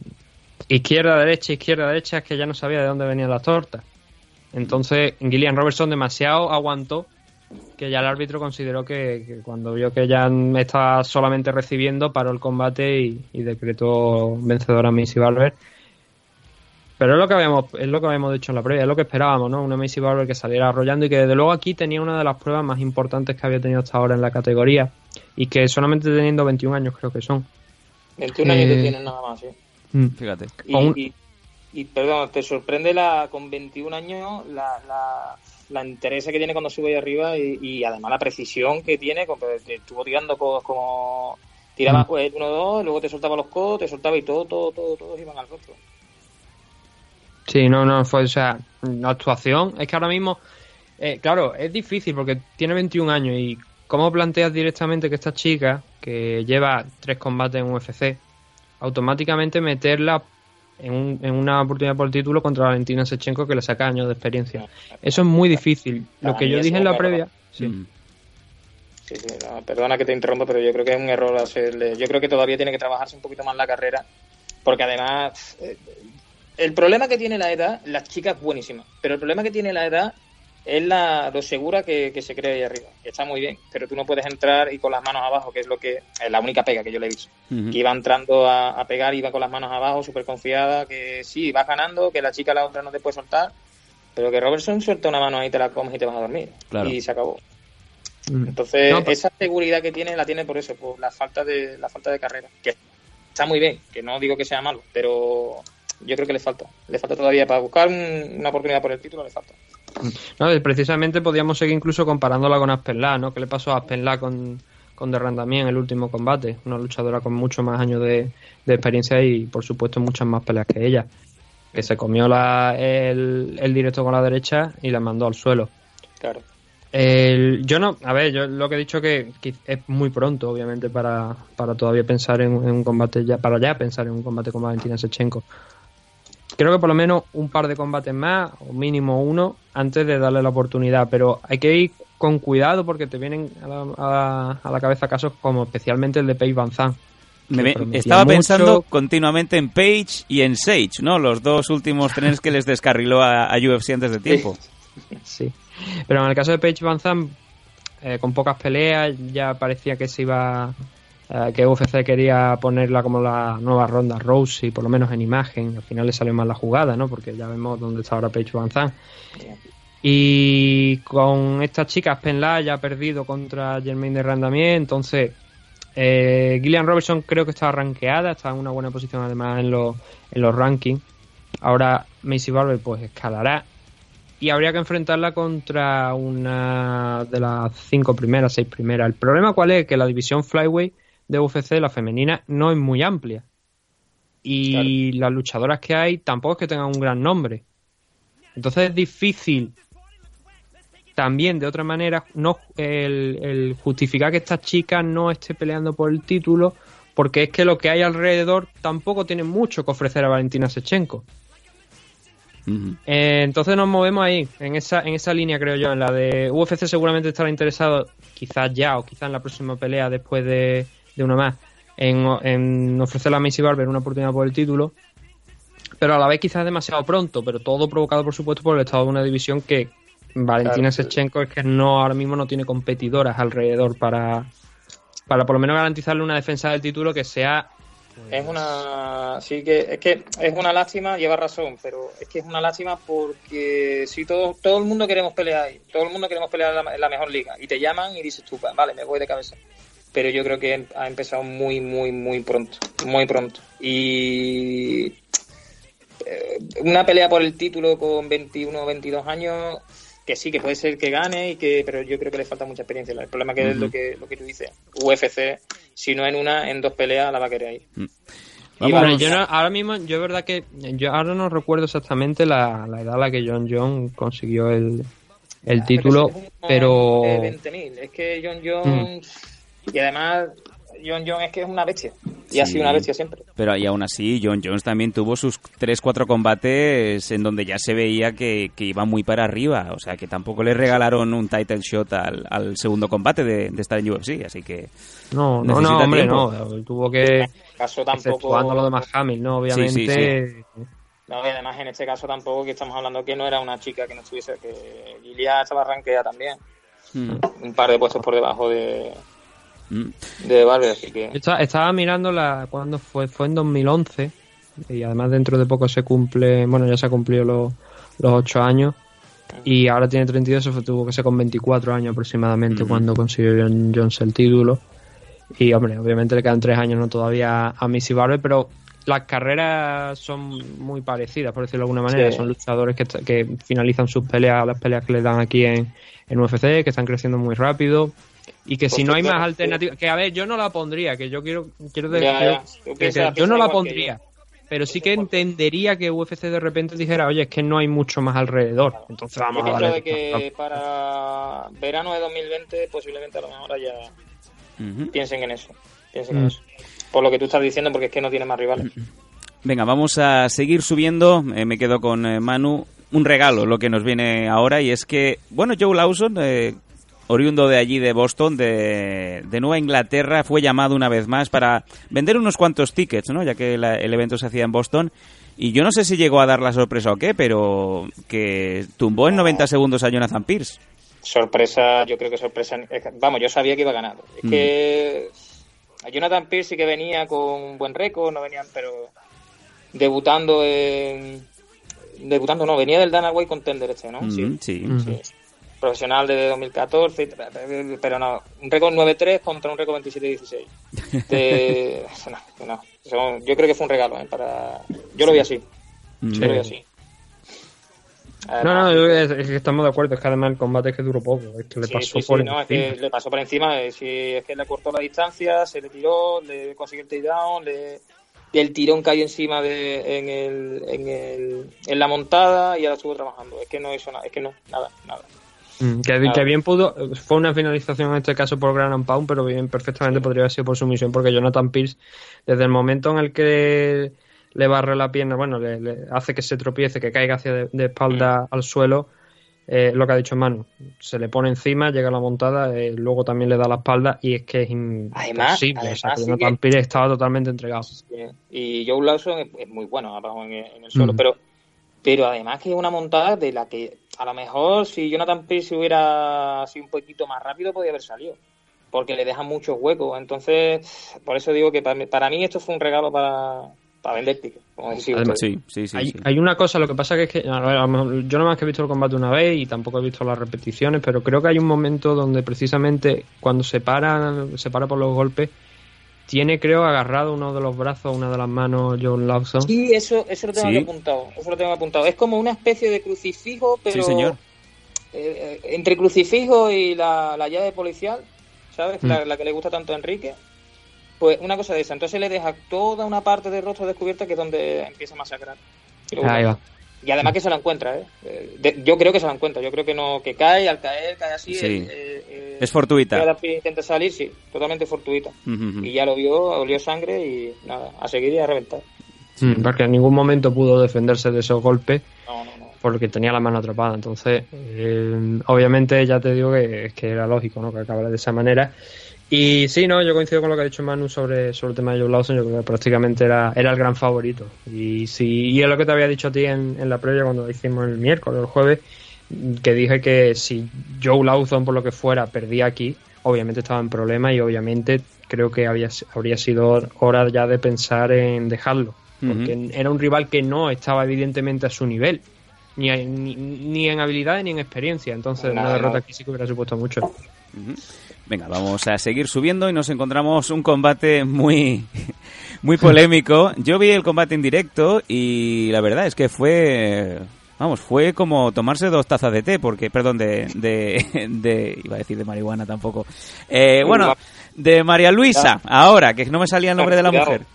izquierda, derecha, izquierda, derecha, es que ya no sabía de dónde venían las tortas. Entonces, Gillian Robertson demasiado aguantó que ya el árbitro consideró que, que cuando vio que ya estaba solamente recibiendo, paró el combate y, y decretó vencedora a Macy Barber. Pero es lo que habíamos, es lo que habíamos dicho en la previa, es lo que esperábamos, ¿no? Una Macy Barber que saliera arrollando y que desde luego aquí tenía una de las pruebas más importantes que había tenido hasta ahora en la categoría y que solamente teniendo 21 años creo que son. 21 años Eh, que tienen nada más, sí. Fíjate. Y, y, y, perdón, ¿te sorprende la con 21 años la, la, la interés que tiene cuando sube ahí arriba y, y además la precisión que tiene? Como, te estuvo tirando codos como... Tiraba Mm. el 1-2, luego te soltaba los codos, te soltaba y todo, todo, todo, todos iban al rostro. Sí, no, no, fue, o sea, la actuación, es que ahora mismo, eh, claro, es difícil porque tiene 21 años y cómo planteas directamente que esta chica, que lleva tres combates en UFC, automáticamente meterla en, un- en una oportunidad por el título contra Valentina Sechenko que le saca años de experiencia. Eso es muy difícil. Lo que yo dije en la previa, sí. Mm. Sí, sí, no, perdona que te interrumpa, pero yo creo que es un error hacerle. Yo creo que todavía tiene que trabajarse un poquito más la carrera, porque además eh, el problema que tiene la edad, las chicas buenísimas, pero el problema que tiene la edad es la, lo segura que, que se cree ahí arriba. que Está muy bien, pero tú no puedes entrar y con las manos abajo, que es lo que es la única pega que yo le he visto. Que iba entrando a, a pegar, iba con las manos abajo, súper confiada, que sí, vas ganando, que la chica la otra no te puede soltar, pero que Robertson suelta una mano ahí, te la comes y te vas a dormir. Claro. Y se acabó. Mm. Entonces, No, pero- esa seguridad que tiene la tiene por eso, por la falta de la falta de carrera. Que está muy bien, que no digo que sea malo, pero yo creo que le falta. Le falta todavía para buscar un- una oportunidad por el título, le falta. No, precisamente podíamos seguir incluso comparándola con Aspen Ladd, ¿no? ¿Qué le pasó a Aspen Ladd con, con Derran en el último combate? Una luchadora con mucho más años de, de experiencia y, por supuesto, muchas más peleas que ella. Que se comió la, el, el directo con la derecha y la mandó al suelo. Claro. El- yo no, a ver, yo lo que he dicho que, que es muy pronto, obviamente, para, para todavía pensar en, en un combate ya, para ya pensar en un combate con Valentina Sechenko. Creo que por lo menos un par de combates más, o mínimo uno, antes de darle la oportunidad, pero hay que ir con cuidado porque te vienen a la, a- a la cabeza casos como especialmente el de Paige Van Zandt, Me- estaba mucho. pensando continuamente en Page y en Sage, ¿no? Los dos últimos trenes que les descarriló a, a UFC antes de tiempo. Sí. Pero en el caso de Paige Van Zandt, eh, con pocas peleas, ya parecía que se iba. Eh, que UFC quería ponerla como la nueva ronda Rousey, por lo menos en imagen. Al final le salió mal la jugada, ¿no? Porque ya vemos dónde está ahora Paige Van. Y con estas chicas, Penla ya ha perdido contra Jermaine de Randamier, entonces eh, Gillian Robertson creo que está rankeada, está en una buena posición además en los, en los rankings. Ahora Macy Barber pues escalará y habría que enfrentarla contra una de las cinco primeras, seis primeras. El problema cuál es que la división flyweight de UFC, la femenina, no es muy amplia y las luchadoras que hay tampoco es que tengan un gran nombre. Entonces es difícil también de otra manera no el, el justificar que esta chica no esté peleando por el título porque es que lo que hay alrededor tampoco tiene mucho que ofrecer a Valentina Sechenko. Eh, entonces nos movemos ahí, en esa, en esa línea creo yo, en la de UFC seguramente estará interesado, quizás ya o quizás en la próxima pelea después de, de una más, en, en ofrecerle a Macy Barber una oportunidad por el título, pero a la vez quizás demasiado pronto, pero todo provocado por supuesto por el estado de una división que Valentina Claro. Shevchenko es que no ahora mismo no tiene competidoras alrededor para, para por lo menos garantizarle una defensa del título que sea Es una. Sí, que es que es una lástima, lleva razón, pero es que es una lástima porque si todo, todo el mundo queremos pelear ahí, todo el mundo queremos pelear en la, en la mejor liga, y te llaman y dices tú, vale, me voy de cabeza. Pero yo creo que ha empezado muy, muy, muy pronto, muy pronto. Y. eh, Una pelea por el título con 21 o 22 años, que sí, que puede ser que gane, y que pero yo creo que le falta mucha experiencia. El problema que es lo que, lo que tú dices. UFC, si no en una, en dos peleas la va a querer ahí. Y Vamos. bueno, yo no- ahora mismo, yo es verdad que yo ahora no recuerdo exactamente la, la edad a la que John John consiguió el, el título, pero de 20.000. Es que John John. Y además, John John es que es una bestia. Y ha sido una bestia siempre. Pero y aún así, John Jones también tuvo sus 3-4 combates en donde ya se veía que, que iba muy para arriba. O sea, que tampoco le regalaron un title shot al, al segundo combate de, de estar en UFC. Así que no, no, no, hombre, tiempo. no, tuvo que En este caso tampoco. lo de Hamil, ¿no? Sí, sí, Obviamente, No, y además en este caso tampoco que estamos hablando que no era una chica que no estuviese, que Lilia estaba ranqueada también. mm, Un par de puestos por debajo de. De Valve, así que. Estaba, estaba mirando la cuando fue fue en 2011 y además dentro de poco se cumple, bueno, ya se ha cumplido los, los 8 años y ahora tiene 32, eso fue- tuvo que ser con 24 años aproximadamente cuando consiguió John Jones el título. Y hombre, obviamente le quedan 3 años no todavía a Missy Barber, pero las carreras son muy parecidas, por decirlo de alguna manera. Sí. Son luchadores que, que finalizan sus peleas, las peleas que les dan aquí en, en UFC, que están creciendo muy rápido. Y que si Pues no hay más alternativas, que a ver, yo no la pondría, que yo quiero, quiero decir, Ya, ya. Tú que- que piensas- yo no la pondría, pero sí que entendería que UFC de repente dijera, oye, es que no hay mucho más alrededor, entonces Yo vamos a pienso darle. de que para verano de 2020 posiblemente a lo mejor ya piensen en eso. Piensen Mm. en eso. Por lo que tú estás diciendo, porque es que no tiene más rivales. Venga, vamos a seguir subiendo. Eh, me quedo con eh, Manu. Un regalo lo que nos viene ahora y es que, bueno, Joe Lawson, eh, oriundo de allí de Boston, de, de Nueva Inglaterra, fue llamado una vez más para vender unos cuantos tickets, ¿no? Ya que la- el evento se hacía en Boston. Y yo no sé si llegó a dar la sorpresa o qué, pero que tumbó en 90 segundos a Jonathan Pierce. Sorpresa, yo creo que sorpresa. es que- Vamos, yo sabía que iba a ganar. Es Mm. que a Jonathan Pierce sí que venía con un buen récord, no venían, pero debutando en. Debutando, no, venía del Dana White Contender este, ¿no? Mm, Sí. sí. Sí. Profesional desde 2014, pero no, un récord 9-3 contra un récord 27-16. De- no, no, yo creo que fue un regalo, ¿eh? Para... Yo lo vi así, yo lo vi así. No, no, yo- es, es que estamos de acuerdo, es que además el combate es que duró poco, es que le Sí, pasó sí, por sí, no, es que encima. le pasó por encima, eh, sí, es que le cortó la distancia, se le tiró, le consiguió el takedown, le, el tirón cayó encima de, en, el, en, el, en la montada y ahora estuvo trabajando. Es que no hizo nada, es que no, nada, nada. Mm, Que, Claro. que bien pudo, fue una finalización en este caso por Gran and Pound, pero bien perfectamente podría haber sido por sumisión, porque Jonathan Pierce, desde el momento en el que le barre la pierna, bueno, le, le hace que se tropiece, que caiga hacia de, de Mm. espalda al suelo, eh, lo que ha dicho Manu, se le pone encima, llega a la montada, eh, luego también le da la espalda y es que es Además- imposible. o sea, además que sí Jonathan Pierce estaba totalmente entregado. Y Joe Lawson es, es muy bueno abajo en, el- en el suelo, Mm. pero pero además que es una montada de la que a lo mejor si Jonathan Pierce hubiera sido un poquito más rápido podía haber salido, porque le deja muchos huecos. Entonces, por eso digo que para mí, para mí esto fue un regalo para, para vender tickets. Sí, sí, sí. hay, sí. hay una cosa, lo que pasa que es que a ver, a lo mejor yo no más que he visto el combate una vez y tampoco he visto las repeticiones, pero creo que hay un momento donde precisamente cuando se para, se para por los golpes, tiene creo agarrado uno de los brazos, una de las manos John Lawson. Sí, eso, eso lo tengo Sí. apuntado. Eso lo tengo apuntado. Es como una especie de crucifijo, pero Sí, señor. eh, eh, entre crucifijo y la, la llave policial, ¿sabes? Mm. La, la que le gusta tanto a Enrique. Pues una cosa de esa. Entonces le deja toda una parte del rostro descubierta que es donde empieza a masacrar. Ahí va. Y además que se la encuentra, ¿eh? Eh, de- yo creo que se la encuentra. Yo creo que no que cae, al caer, cae así. Sí. eh, eh, eh, Es fortuita. Intenta salir, sí, totalmente fortuita. Y ya lo vio, olió sangre y nada, a seguir y a reventar. Mm, Porque en ningún momento pudo defenderse de esos golpes No, no, no. porque tenía la mano atrapada. Entonces, eh, obviamente ya te digo que, que era lógico ¿no? que acabara de esa manera. Y sí, no, yo coincido con lo que ha dicho Manu sobre, sobre el tema de Joe Lawson. Yo creo que prácticamente era, era el gran favorito. Y sí, y es lo que te había dicho a ti en, en la previa cuando lo hicimos el miércoles o el jueves. que dije que si Joe Lawson, por lo que fuera, perdía aquí, obviamente estaba en problemas y obviamente creo que había, habría sido hora ya de pensar en dejarlo. Porque era un rival que no estaba evidentemente a su nivel. Ni, ni, ni en habilidades ni en experiencia. Entonces, Nada, una derrota nada. aquí sí que hubiera supuesto mucho. Venga, vamos a seguir subiendo y nos encontramos un combate muy, muy polémico. Yo vi el combate en directo y la verdad es que fue, vamos, fue como tomarse dos tazas de té, porque, perdón, de, de, de- iba a decir de marihuana tampoco. Eh, bueno, de María Luisa, ahora, que no me salía el nombre de la mujer.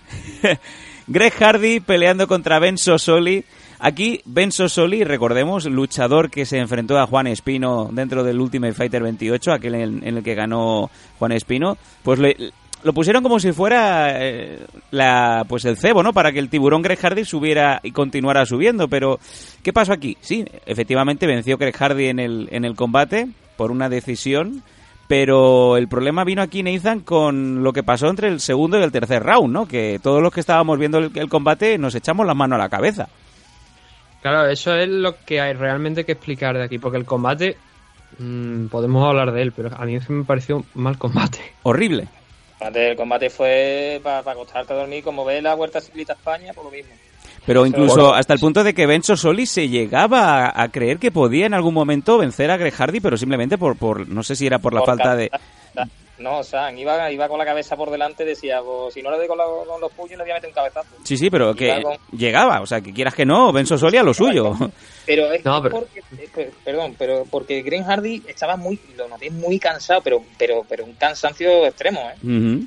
Greg Hardy peleando contra Ben Sosoli. Aquí Ben Sosoli, recordemos, luchador que se enfrentó a Juan Espino dentro del Ultimate Fighter 28, aquel en, el que ganó Juan Espino, pues le- lo pusieron como si fuera eh, la, pues el cebo, ¿no? Para que el tiburón Greg subiera y continuara subiendo. Pero, ¿qué pasó aquí? Sí, efectivamente venció Greg en el, en el combate por una decisión. Pero el problema vino aquí, Nathan, con lo que pasó entre el segundo y el tercer round, ¿no? Que todos los que estábamos viendo el, el combate nos echamos las manos a la cabeza. Claro, eso es lo que hay realmente que explicar de aquí, porque el combate, mm, podemos hablar de él, pero a mí es que me pareció mal combate. Horrible. El combate fue para acostarte a dormir, como ves la Huerta Ciclista España, por lo mismo. Pero incluso Bueno, hasta el punto de que Ben Sosoli se llegaba a, a creer que podía en algún momento vencer a Greg Hardy, pero simplemente por, por no sé si era por la Por falta de... No, o sea, iba, iba con la cabeza por delante, decía, pues, si no le doy con, la- con los puños, le voy a meter un cabezazo. Sí, sí, pero que con- llegaba, o sea, que quieras que no, Ben Sosoli a lo suyo. Pero es No, que pero- porque, eh, per- perdón, pero porque Green Hardy estaba muy, lo noté muy cansado, pero, pero, pero un cansancio extremo, ¿eh?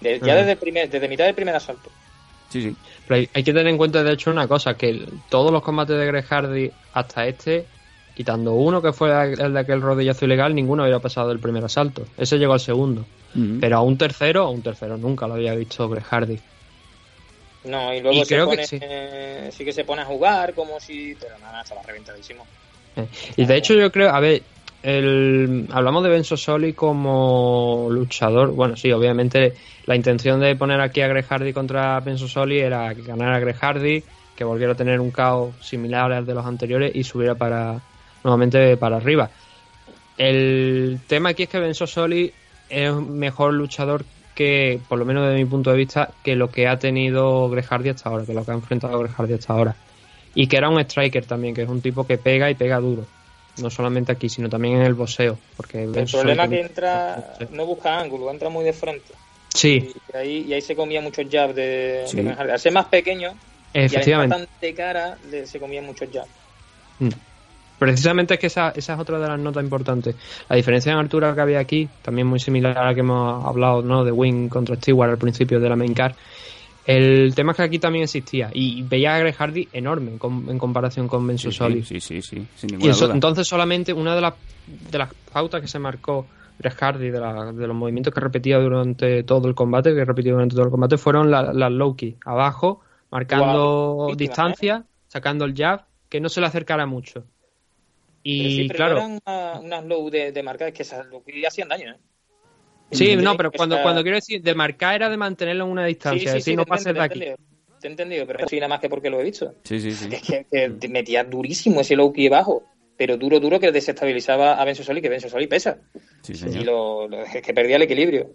De- ya desde, el primer, desde mitad del primer asalto. Sí, sí. Pero hay, hay que tener en cuenta, de hecho, una cosa, que el- todos los combates de Greg Hardy hasta este, quitando uno que fue el de aquel rodillazo ilegal, ninguno había pasado del primer asalto. Ese llegó al segundo. Pero a un tercero, a un tercero nunca lo había visto Greg Hardy. No, y luego Y se creo que pone, sí. eh, sí que se pone a jugar como si... Pero nada, estaba reventadísimo. Eh, Y de hecho yo creo, a ver, el, hablamos de Ben Sosoli como luchador. Bueno, sí, obviamente la intención de poner aquí a Greg Hardy contra Ben Sosoli era que ganara Greg Hardy, que volviera a tener un caos similar al de los anteriores y subiera para nuevamente para arriba. El tema aquí es que Ben Sosoli es mejor luchador que, por lo menos desde mi punto de vista, que lo que ha tenido Greg Hardy hasta ahora, que lo que ha enfrentado Greg Hardy hasta ahora. Y que era un striker también, que es un tipo que pega y pega duro. No solamente aquí, sino también en el boxeo. Porque El Ben problema es que entra, no busca ángulo, entra muy de frente. Sí, Y ahí, y ahí se comía muchos jabs de, Sí. de Green Hardy. Al ser más pequeño y al estar efectivamente. tan de cara, se comían muchos jabs. Mm. Precisamente es que esa, esa es otra de las notas importantes. La diferencia en altura que había aquí, también muy similar a la que hemos hablado ¿no? de Wing contra Stewart al principio de la main card. El tema es que aquí también existía y veía a Greg Hardy enorme en, com- en comparación con Ben Sí, sí, sí, sí, sin Y ninguna eso- duda. entonces solamente una de las, de las pautas que se marcó Greg Hardy, de, la- de los movimientos que repetía durante todo el combate, que repetía durante todo el combate, fueron la- las low key, abajo, marcando distancia, sacando el jab, que no se le acercara mucho. Y pero claro, no eran una- unas low de, de marca, es que esas low key hacían daño, ¿eh? sí, no, pero cuando, cuando quiero decir de marcar era de mantenerlo en una distancia, sí, no pases de aquí. te he entendido, Te he entendido, pero sí nada más que porque lo he visto. Sí, sí, sí. Es que, que metía durísimo ese low key bajo, pero duro, duro que desestabilizaba a Ben Sosoli, que Ben Sosoli pesa. Sí, Y señor. lo, lo- es que perdía el equilibrio.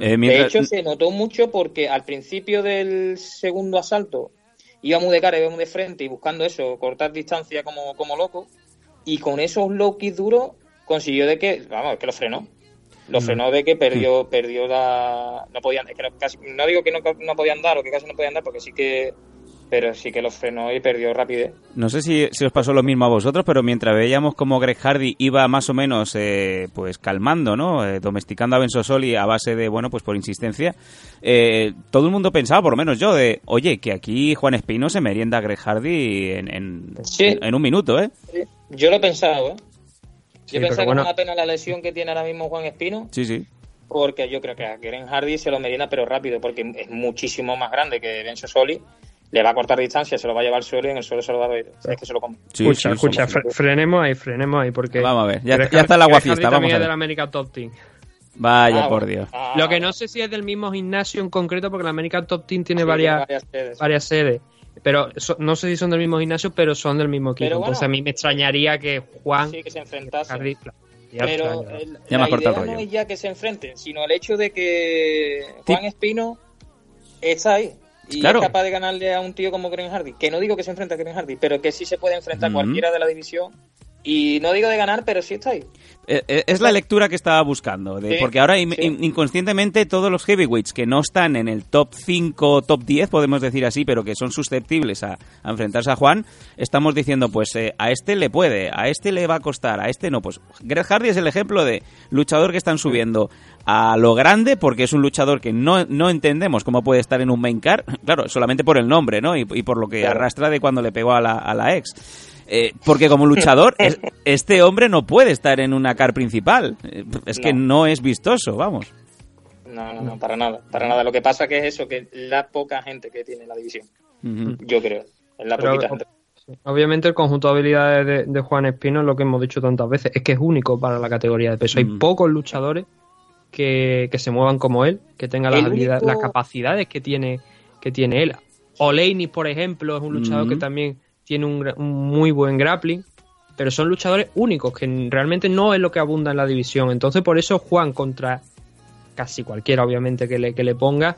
Eh, De hecho, se notó mucho porque al principio del segundo asalto iba muy de cara, iba muy de frente y buscando eso, cortar distancia como, como loco. Y con esos low kicks duros consiguió de que, vamos, que lo frenó. Lo frenó de que perdió, perdió la. No podían, es que no- casi, no digo que no, no podían dar o que casi no podían dar, porque sí que. Pero sí que lo frenó y perdió rapidez. No sé si, si os pasó lo mismo a vosotros, pero mientras veíamos como Greg Hardy iba más o menos eh, pues calmando, ¿no? Eh, domesticando a Ben Sosoli a base de, bueno, pues por insistencia, eh, todo el mundo pensaba, por lo menos yo, de, oye, que aquí Juan Espino se merienda a Greg Hardy en, en, Sí. en- en un minuto, ¿eh? Yo lo he pensado, ¿eh? Yo pensaba bueno. que es una pena la lesión que tiene ahora mismo Juan Espino, Sí, sí. porque yo creo que a Green Hardy se lo merienda, pero rápido, porque es muchísimo más grande que Ben Sosoli. Le va a cortar distancia, se lo va a llevar al suelo y en el suelo se lo va a ver. Es que se lo come. Sí, escucha, sí, escucha, fre- frenemos ahí, frenemos ahí, porque... Vamos a ver, ya, ya está el agua fiesta, vamos a ver. del American Top Team. Vaya, Ah, por. Dios. Ah, Lo que no sé si es del mismo gimnasio en concreto, porque el American Top Team tiene sí, varias, sedes. varias sedes. Pero so- no sé si son del mismo gimnasio, pero son del mismo equipo. Pero bueno. Entonces a mí me extrañaría que Juan Sí, que se enfrentasen. Hardy- ya Pero extraño. el- Ya me la cortado idea no rollo. es ya que se enfrenten, sino el hecho de que Juan Espino está ahí. Y Claro. es capaz de ganarle a un tío como Green Hardy. Que no digo que se enfrente a Green Hardy, pero que sí se puede enfrentar a cualquiera de la división. Y no digo de ganar, pero sí está ahí. Eh, eh, Es la lectura que estaba buscando, de- Sí, porque ahora sí. inconscientemente todos los heavyweights que no están en el top 5, top 10, podemos decir así, pero que son susceptibles a, a enfrentarse a Juan, estamos diciendo, pues eh, a este le puede, a este le va a costar, a este no. Pues Greg Hardy es el ejemplo de luchador que están subiendo a lo grande, porque es un luchador que no, no entendemos cómo puede estar en un main car, claro, solamente por el nombre, ¿no? Y, y por lo que Claro. arrastra de cuando le pegó a la, a la ex. Eh, porque como luchador, es- este hombre no puede estar en una car principal. Es que no es vistoso, vamos. No, no, no, para nada. Para nada. Lo que pasa que es eso, que la poca gente que tiene la división. Yo creo. Es la Pero, poquita gente. Obviamente el conjunto de habilidades de, de Juan Espino es lo que hemos dicho tantas veces, es que es único para la categoría de peso. Hay pocos luchadores que, que se muevan como él, que tengan las El habilidades, único- las capacidades que tiene, que tiene él. Oleinis, por ejemplo, es un luchador que también tiene un, muy buen grappling, pero son luchadores únicos, que realmente no es lo que abunda en la división. Entonces por eso Juan contra casi cualquiera, obviamente, que le, que le ponga,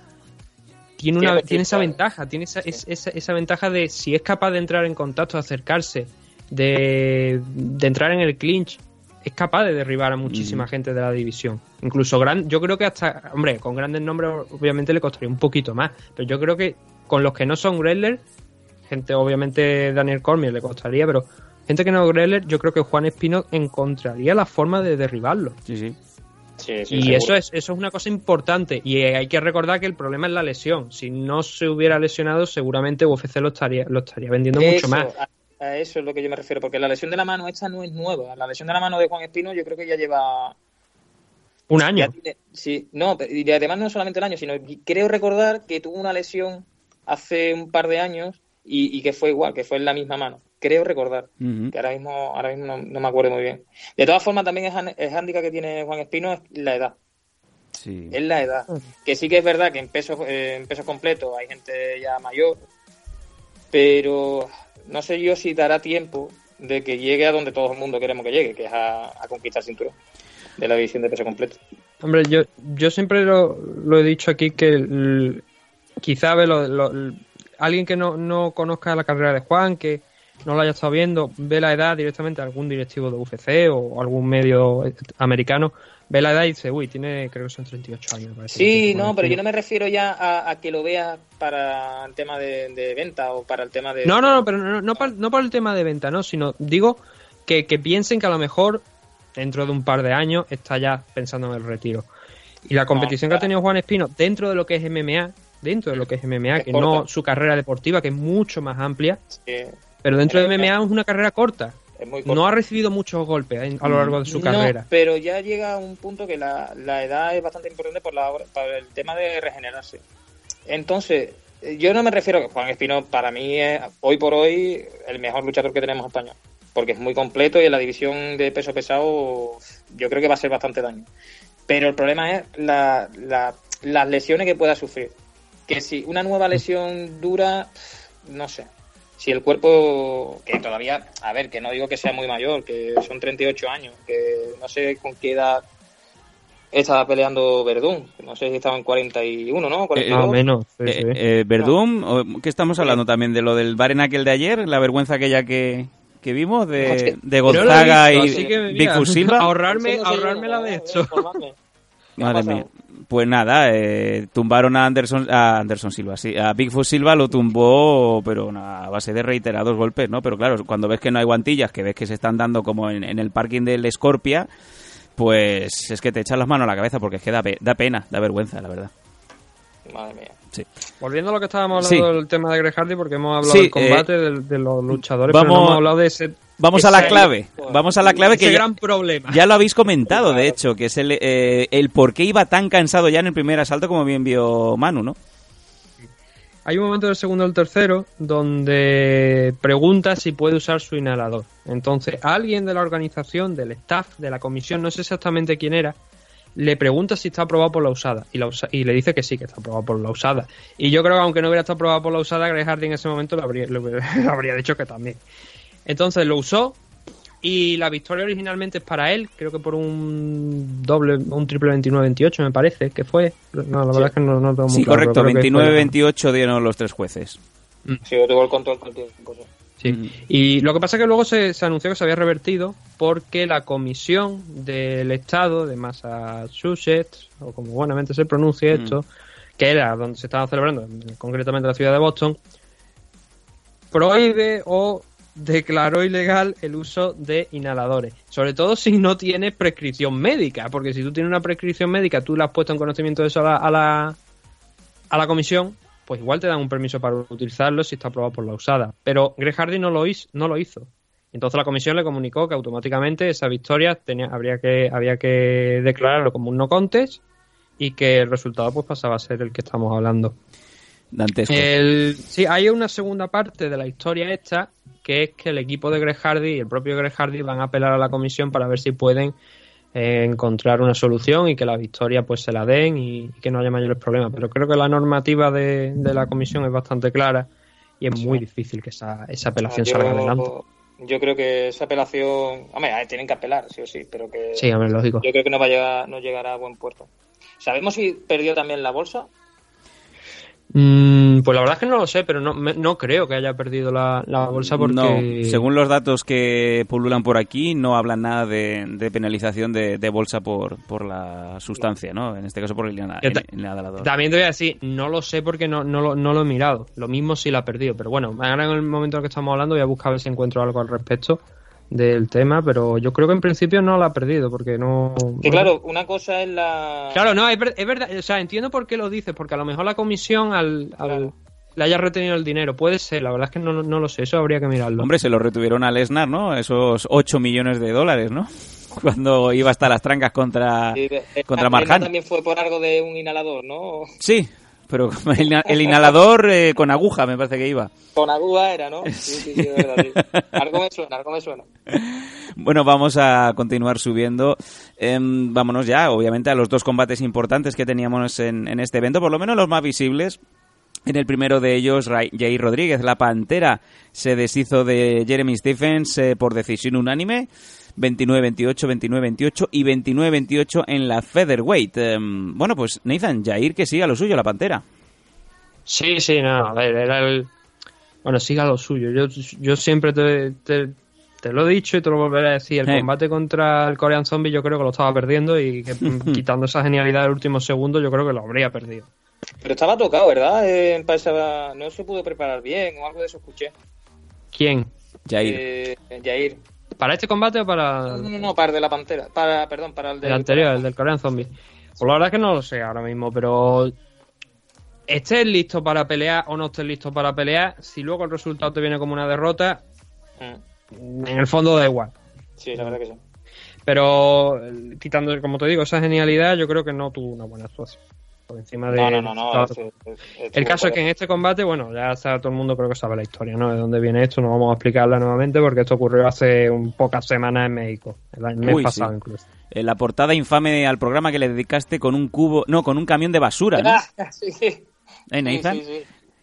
tiene, una, Tiene tiene esa ventaja, tiene esa, es- esa, esa ventaja de si es capaz de entrar en contacto, de acercarse, de, de entrar en el clinch, es capaz de derribar a muchísima gente de la división. Incluso gran, yo creo que hasta, hombre, con grandes nombres obviamente le costaría un poquito más, pero yo creo que con los que no son Gressler, gente obviamente Daniel Cormier le costaría, pero gente que no es Gressler, yo creo que Juan Espino encontraría la forma de derribarlo. Sí, sí. Sí, sí, Y seguro. eso es, eso es una cosa importante. Y eh, hay que recordar que el problema es la lesión. Si no se hubiera lesionado, seguramente UFC lo estaría, lo estaría vendiendo mucho más. A, eso es lo que yo me refiero, porque la lesión de la mano esta no es nueva. La lesión de la mano de Juan Espino yo creo que ya lleva... Un año. ya tiene- sí, no, y además no solamente el año, sino creo recordar que tuvo una lesión hace un par de años y, y que fue igual, que fue en la misma mano. Creo recordar, que ahora mismo, ahora mismo no, no me acuerdo muy bien. De todas formas, también el hándicap que tiene Juan Espino es la edad. Sí. Es la edad. Que sí que es verdad que en pesos, eh, en pesos completos hay gente ya mayor, pero no sé yo si dará tiempo de que llegue a donde todo el mundo queremos que llegue, que es a, conquistar cinturón de la división de peso completo. Hombre, yo, yo siempre lo, lo he dicho aquí que el- quizá ve lo- alguien que no, no conozca la carrera de Juan, que no lo haya estado viendo, ve la edad directamente a algún directivo de UFC o algún medio americano, ve la edad y dice, uy, tiene, creo que son 38 años. parece Sí, no, pero yo Espino". no me refiero ya a, a que lo vea para el tema de, de venta o para el tema de... No, no, no, pero no, no, por el tema de venta, ¿no? Sino digo que, que piensen que a lo mejor dentro de un par de años está ya pensando en el retiro. Y la competición que ha tenido Juan Espino dentro de lo que es MMA, dentro de lo que es MMA, Es que corta. no su carrera deportiva, que es mucho más amplia, Sí, pero dentro de MMA es una carrera corta. Es muy corto. No ha recibido muchos golpes en- a lo largo de su No, carrera. pero ya llega a un punto que la, la edad es bastante importante por, la, por el tema de regenerarse. Entonces, eh, yo no me refiero a que Juan Espino para mí es hoy por hoy el mejor luchador que tenemos en España, porque es muy completo y en la división de peso pesado yo creo que va a ser bastante daño. Pero el problema es la- la- las lesiones que pueda sufrir. Que si una nueva lesión dura, no sé. Si el cuerpo, que todavía, a ver, que no digo que sea muy mayor, que son 38 años, que no sé con qué edad estaba peleando Verdún, no sé si estaba en 41, ¿no? 42. Más o menos. sí, Eh, sí. eh, Verdum, o- ¿qué estamos hablando también? ¿De lo del Barenakel de ayer? ¿La vergüenza aquella que, que vimos? No De, de Gonzaga visto, y así que, mira, Bigfoot Silva. Ahorrarme, no sé ahorrarme la no, de no, esto. informarme. ¿Qué ha Madre mía. Pues nada, eh, tumbaron a Anderson, a Anderson Silva, sí. A Bigfoot Silva lo tumbó, pero a base de reiterados golpes, ¿no? Pero claro, cuando ves que no hay guantillas, que ves que se están dando como en, el parking del Scorpia, pues es que te echan las manos a la cabeza porque es que da, da pena, da vergüenza, la verdad. Madre mía. Sí. Volviendo a lo que estábamos hablando Sí. del tema de Greg Hardy, porque hemos hablado Sí, del combate, del- de, los luchadores, pero no hemos hablado de ese, Vamos a la clave, vamos a la clave ese que ya, gran problema. ya lo habéis comentado, de hecho, que es el, eh, el por qué iba tan cansado ya en el primer asalto como bien vio Manu, ¿no? Hay un momento del segundo el tercero donde pregunta si puede usar su inhalador. Entonces, alguien de la organización, del staff, de la comisión, no sé exactamente quién era, le pregunta si está aprobado por la usada y, la usa- y le dice que sí, que está aprobado por la usada. Y yo creo que aunque no hubiera estado aprobado por la usada, Greg Hardy en ese momento le habría, le habría dicho que también. Entonces lo usó y la victoria originalmente es para él, creo que por un doble, un triple 29-28 me parece que fue. No, la verdad es que no, no tengo muy Sí, claro, correcto, pero creo que fue- 29-28 dieron los tres jueces. Sí, tuvo el control todo el tiempo. sí. Sí. Y lo que pasa es que luego se, se anunció que se había revertido porque la comisión del estado de Massachusetts, o como buenamente se pronuncie esto, que era donde se estaba celebrando, concretamente la ciudad de Boston, prohíbe o declaró ilegal el uso de inhaladores. Sobre todo si no tienes prescripción médica, porque si tú tienes una prescripción médica, tú la has puesto en conocimiento de eso a la, a la, a la comisión, pues igual te dan un permiso para utilizarlo si está aprobado por la usada. Pero Greg Hardy no lo hizo. No lo hizo. Entonces la comisión le comunicó que automáticamente esa victoria tenía, habría que, había que declararlo como un no contest y que el resultado pues pasaba a ser el que estamos hablando. Dantesco. El, sí, hay una segunda parte de la historia esta, que es que el equipo de Greg Hardy y el propio Greg Hardy van a apelar a la comisión para ver si pueden eh, encontrar una solución y que la victoria pues se la den y, y que no haya mayores problemas. Pero creo que la normativa de, de la comisión es bastante clara y es muy difícil que esa, esa apelación yo, salga adelante. yo creo que esa apelación. Hombre, tienen que apelar, sí o sí, pero que. Sí, hombre, lógico. Yo creo que no va a llegar, no llegará a buen puerto. ¿Sabemos si perdió también la bolsa? Mm, pues la verdad es que no lo sé, pero no, me- no creo que haya perdido la, la bolsa porque... No, según los datos que pululan por aquí, no hablan nada de, de penalización de, de bolsa por, por la sustancia, ¿no? En este caso por el, inhalador. También te voy a decir, no lo sé porque no, no, lo, no lo he mirado. Lo mismo si la ha perdido. Pero bueno, ahora en el momento en el que estamos hablando voy a buscar a ver si encuentro algo al respecto del tema. Pero yo creo que en principio no la ha perdido porque no... Que claro, una cosa es la. Claro, no, es, ver- es verdad. O sea, entiendo por qué lo dices. Porque a lo mejor la comisión al, al- Claro. le haya retenido el dinero. Puede ser, la verdad es que no, no lo sé. Eso habría que mirarlo. Hombre, se lo retuvieron a Lesnar, ¿no? Esos 8 millones de dólares, ¿no? Cuando iba hasta las trancas contra, Sí, contra Marjan. también fue por algo de un inhalador, ¿no? Sí, pero el, inhalador eh, con aguja me parece que iba. Con aguja era, ¿no? Sí, sí, sí, verdad, sí. Algo me suena, algo me suena. Bueno, vamos a continuar subiendo. Em, vámonos ya, obviamente, a los dos combates importantes que teníamos en, en este evento, por lo menos los más visibles. En el primero de ellos, Ray- Jair Rodríguez, la Pantera, se deshizo de Jeremy Stephens eh, por decisión unánime. 29-28, 29-28 y 29-28 en la Featherweight. Em, bueno, pues Nathan, Jair que siga lo suyo, la Pantera. Sí, sí, no, a ver, era el... Bueno, siga lo suyo. Yo, yo siempre te, te, te lo he dicho y te lo volveré a decir. El combate contra el Korean Zombie yo creo que lo estaba perdiendo y que mm, quitando esa genialidad del último segundo yo creo que lo habría perdido. Pero estaba tocado, ¿verdad? Eh, No se pudo preparar bien o algo de eso escuché. ¿Quién? Jair. Eh, Jair. ¿Para este combate o para No, no, no, para el de la pantera. Para, perdón, para el de el anterior, el del Korean Zombie? Pues la verdad es que no lo sé ahora mismo, pero estés listo para pelear o no estés listo para pelear, si luego el resultado te viene como una derrota, Mm, en el fondo da igual. Sí, la verdad que sí. Pero eh, quitando, como te digo, esa genialidad, yo creo que no tuvo una buena actuación. Por encima de. No, no, no, no. Claro. sí, sí, el caso es que en este combate, bueno, ya sabe, todo el mundo creo que sabe la historia, ¿no? De dónde viene esto, no vamos a explicarla nuevamente porque esto ocurrió hace un pocas semanas en México, el año- mes Uy, pasado sí. incluso. Eh, la portada infame al programa que le dedicaste con un cubo, no, con un camión de basura, ¿no? Ah, sí, sí. ¿Eh, Nathan? Sí, sí.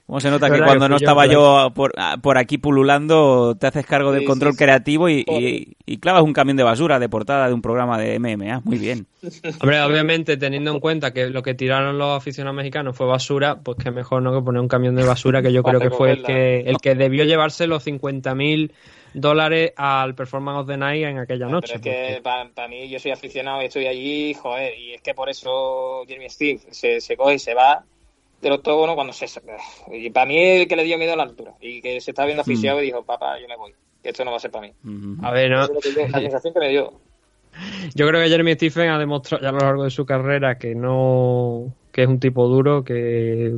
¿Cómo se nota que cuando que no estaba yo por, ah, por aquí pululando te haces cargo del control sí, sí. creativo y, y- y clavas un camión de basura de portada de un programa de MMA? Muy bien. Hombre, obviamente, teniendo en cuenta que lo que tiraron los aficionados mexicanos fue basura, pues que mejor no que poner un camión de basura que yo Para creo que fue el que, el que debió llevarse los 50.000 dólares al Performance of the Night en aquella noche. Pero es que para, mí, yo soy aficionado y estoy allí, joder, y es que por eso Jeremy Steve se, se coge y se va del octógono cuando se... Y para mí el que le dio miedo a la altura y que se estaba viendo asfixiado y dijo, papá, yo me voy, que esto no va a ser para mí. A ver, ¿no? Eso es lo que yo- la sensación que me dio. Yo creo que Jeremy Stephen ha demostrado ya a lo largo de su carrera que no que es un tipo duro, que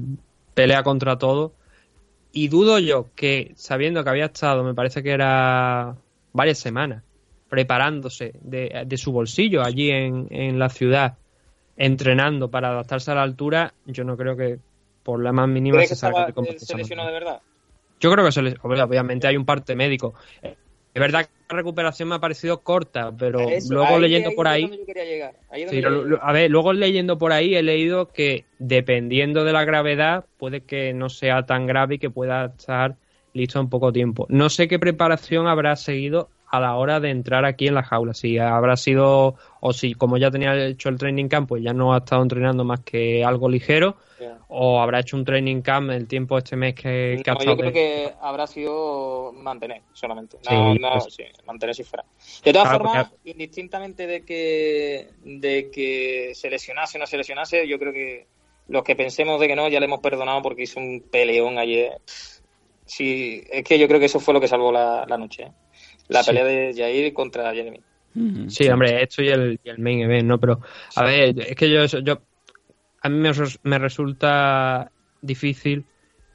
pelea contra todo. Y dudo yo que, sabiendo que había estado, me parece que era varias semanas, preparándose de, de su bolsillo allí en, en la ciudad, entrenando para adaptarse a la altura, yo no creo que por la más mínima ¿Crees que se él combate se lesionó de verdad? Yo creo que se les, obviamente hay un parte médico. Es verdad que la recuperación me ha parecido corta, pero Eso, luego ahí- leyendo ahí por ahí, Sí, lo- a ver, luego leyendo por ahí he leído que dependiendo de la gravedad puede que no sea tan grave y que pueda estar listo en poco tiempo. No sé qué preparación habrá seguido a la hora de entrar aquí en la jaula, si habrá sido o si como ya tenía hecho el training camp pues ya no ha estado entrenando más que algo ligero o habrá hecho un training camp el tiempo este mes que, que ha No, estado yo creo de- que habrá sido mantener solamente. Sí, No, no, pues- sí, mantener si fuera. De todas Claro, formas, indistintamente de que, de que se lesionase o no se lesionase, yo creo que los que pensemos de que no, ya le hemos perdonado porque hizo un peleón ayer. Sí, es que yo creo que eso fue lo que salvó la, la noche. ¿eh? La Sí. pelea de Jair contra Jeremy. Sí, hombre, esto y el, y el main event, ¿no? Pero, a ver, es que yo, yo a mí me, me resulta difícil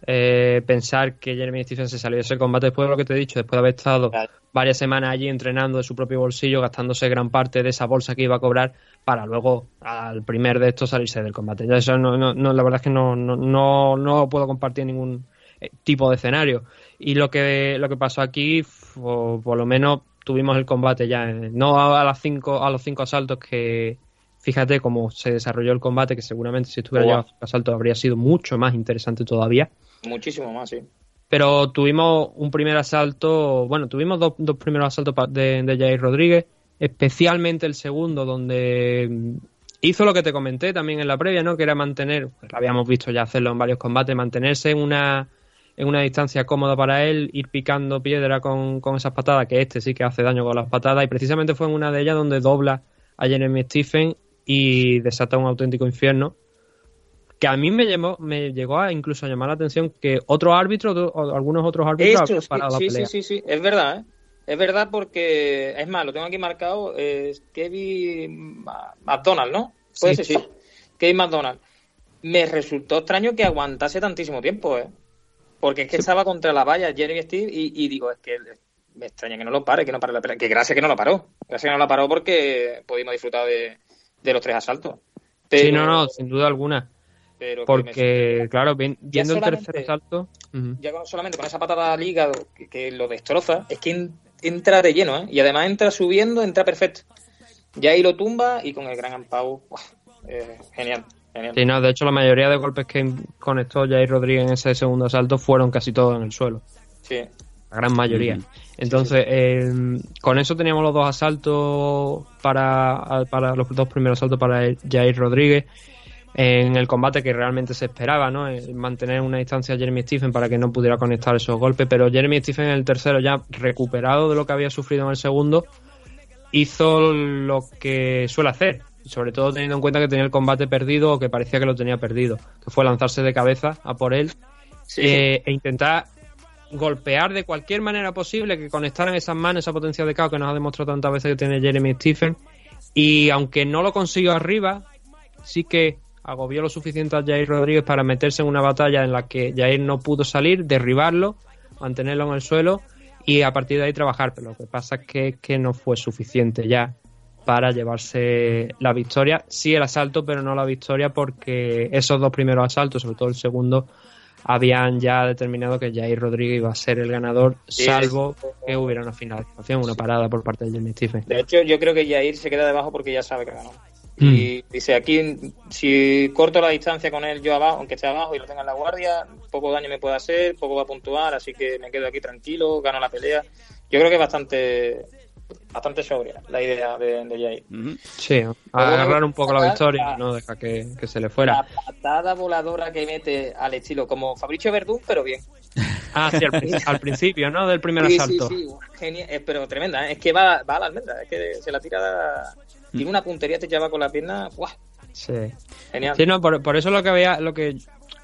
eh, pensar que Jeremy Stephen se salió de ese combate después de lo que te he dicho, después de haber estado Claro. varias semanas allí entrenando de su propio bolsillo, gastándose gran parte de esa bolsa que iba a cobrar para luego al primer de estos salirse del combate. Ya eso no, no, no, la verdad es que no, no, no, no puedo compartir ningún eh, tipo de escenario. Y lo que, lo que pasó aquí, o por lo menos tuvimos el combate ya, eh, no a, las cinco, a los cinco asaltos que, fíjate cómo se desarrolló el combate, que seguramente si estuviera Guau. ya a los cinco asaltos habría sido mucho más interesante todavía. Muchísimo más, sí. Pero tuvimos un primer asalto, bueno, tuvimos dos, dos primeros asaltos de, de Jair Rodríguez, especialmente el segundo, donde mm, hizo lo que te comenté también en la previa, ¿no? Que era mantener, pues, lo habíamos visto ya hacerlo en varios combates, mantenerse en una, en una distancia cómoda para él, ir picando piedra con, con esas patadas, que este sí que hace daño con las patadas, y precisamente fue en una de ellas donde dobla a Jeremy Stephen y desata un auténtico infierno que a mí me llamó, me llegó a incluso a llamar la atención que otros árbitros, o algunos otros árbitros Esto, habían sí, parado la sí, pelea. sí, sí, sí, es verdad, ¿eh? Es verdad porque, es más, lo tengo aquí marcado, es Kevin McDonald, ¿no? Puede Sí. ser, sí. Kevin McDonald. Me resultó extraño que aguantase tantísimo tiempo, ¿eh? Porque es que estaba contra la valla Jeremy Steve y, y digo, es que me extraña que no lo pare, que no pare la pelea. Que gracias que no lo paró. Gracias que no lo paró porque pudimos disfrutar de, de los tres asaltos. Pero, Sí, no, no, sin duda alguna. pero que Porque, claro, vi- viendo el tercer asalto. ujú. ya con- solamente con esa patada al hígado que, que lo destroza, es que en- entra de lleno, ¿eh? Y además entra subiendo, entra perfecto. Ya ahí lo tumba y con el gran ampau. Eh, genial, genial. Sí, no, de hecho, la mayoría de golpes que conectó Jair Rodríguez en ese segundo asalto fueron casi todos en el suelo. Sí. La gran mayoría. Entonces, eh, con eso teníamos los dos asaltos para, para los dos primeros asaltos para el- Jair Rodríguez. En el combate que realmente se esperaba, ¿no? Eh, Mantener una distancia a Jeremy Stephen para que no pudiera conectar esos golpes. Pero Jeremy Stephen en el tercero, ya recuperado de lo que había sufrido en el segundo, hizo lo que suele hacer. Sobre todo teniendo en cuenta que tenía el combate perdido o que parecía que lo tenía perdido. Que fue lanzarse de cabeza a por él Sí. eh, e intentar golpear de cualquier manera posible que conectaran esas manos, esa potencia de caos que nos ha demostrado tantas veces que tiene Jeremy Stephen. Y aunque no lo consiguió arriba, sí que agobió lo suficiente a Jair Rodríguez para meterse en una batalla en la que Jair no pudo salir, derribarlo, mantenerlo en el suelo y a partir de ahí trabajar. Pero lo que pasa es que, que no fue suficiente ya para llevarse la victoria. Sí el asalto, pero no la victoria porque esos dos primeros asaltos, sobre todo el segundo, habían ya determinado que Jair Rodríguez iba a ser el ganador, Sí, salvo que hubiera una finalización, una parada por parte de Jeremy Stephen. De hecho, yo creo que Jair se queda debajo porque ya sabe que ganó. Mm. Y dice, aquí, si corto la distancia con él yo abajo, aunque esté abajo y lo tenga en la guardia, poco daño me puede hacer, poco va a puntuar, así que me quedo aquí tranquilo, gano la pelea. Yo creo que es bastante, bastante sobria la idea de, de Jair. Sí, agarrar un poco la victoria y no dejar que, que se le La fuera. patada voladora que mete al estilo, como Fabricio Verdún, pero bien. Ah, sí, al, prin- al principio, ¿no? Del primer Sí, asalto. sí, sí, genial, eh, pero tremenda, ¿eh? es que va, va a la almendra, es que se la tira, tiene una puntería, te lleva con la pierna, ¡guau! Sí. Genial. Sí, no, por, por eso lo que había, lo que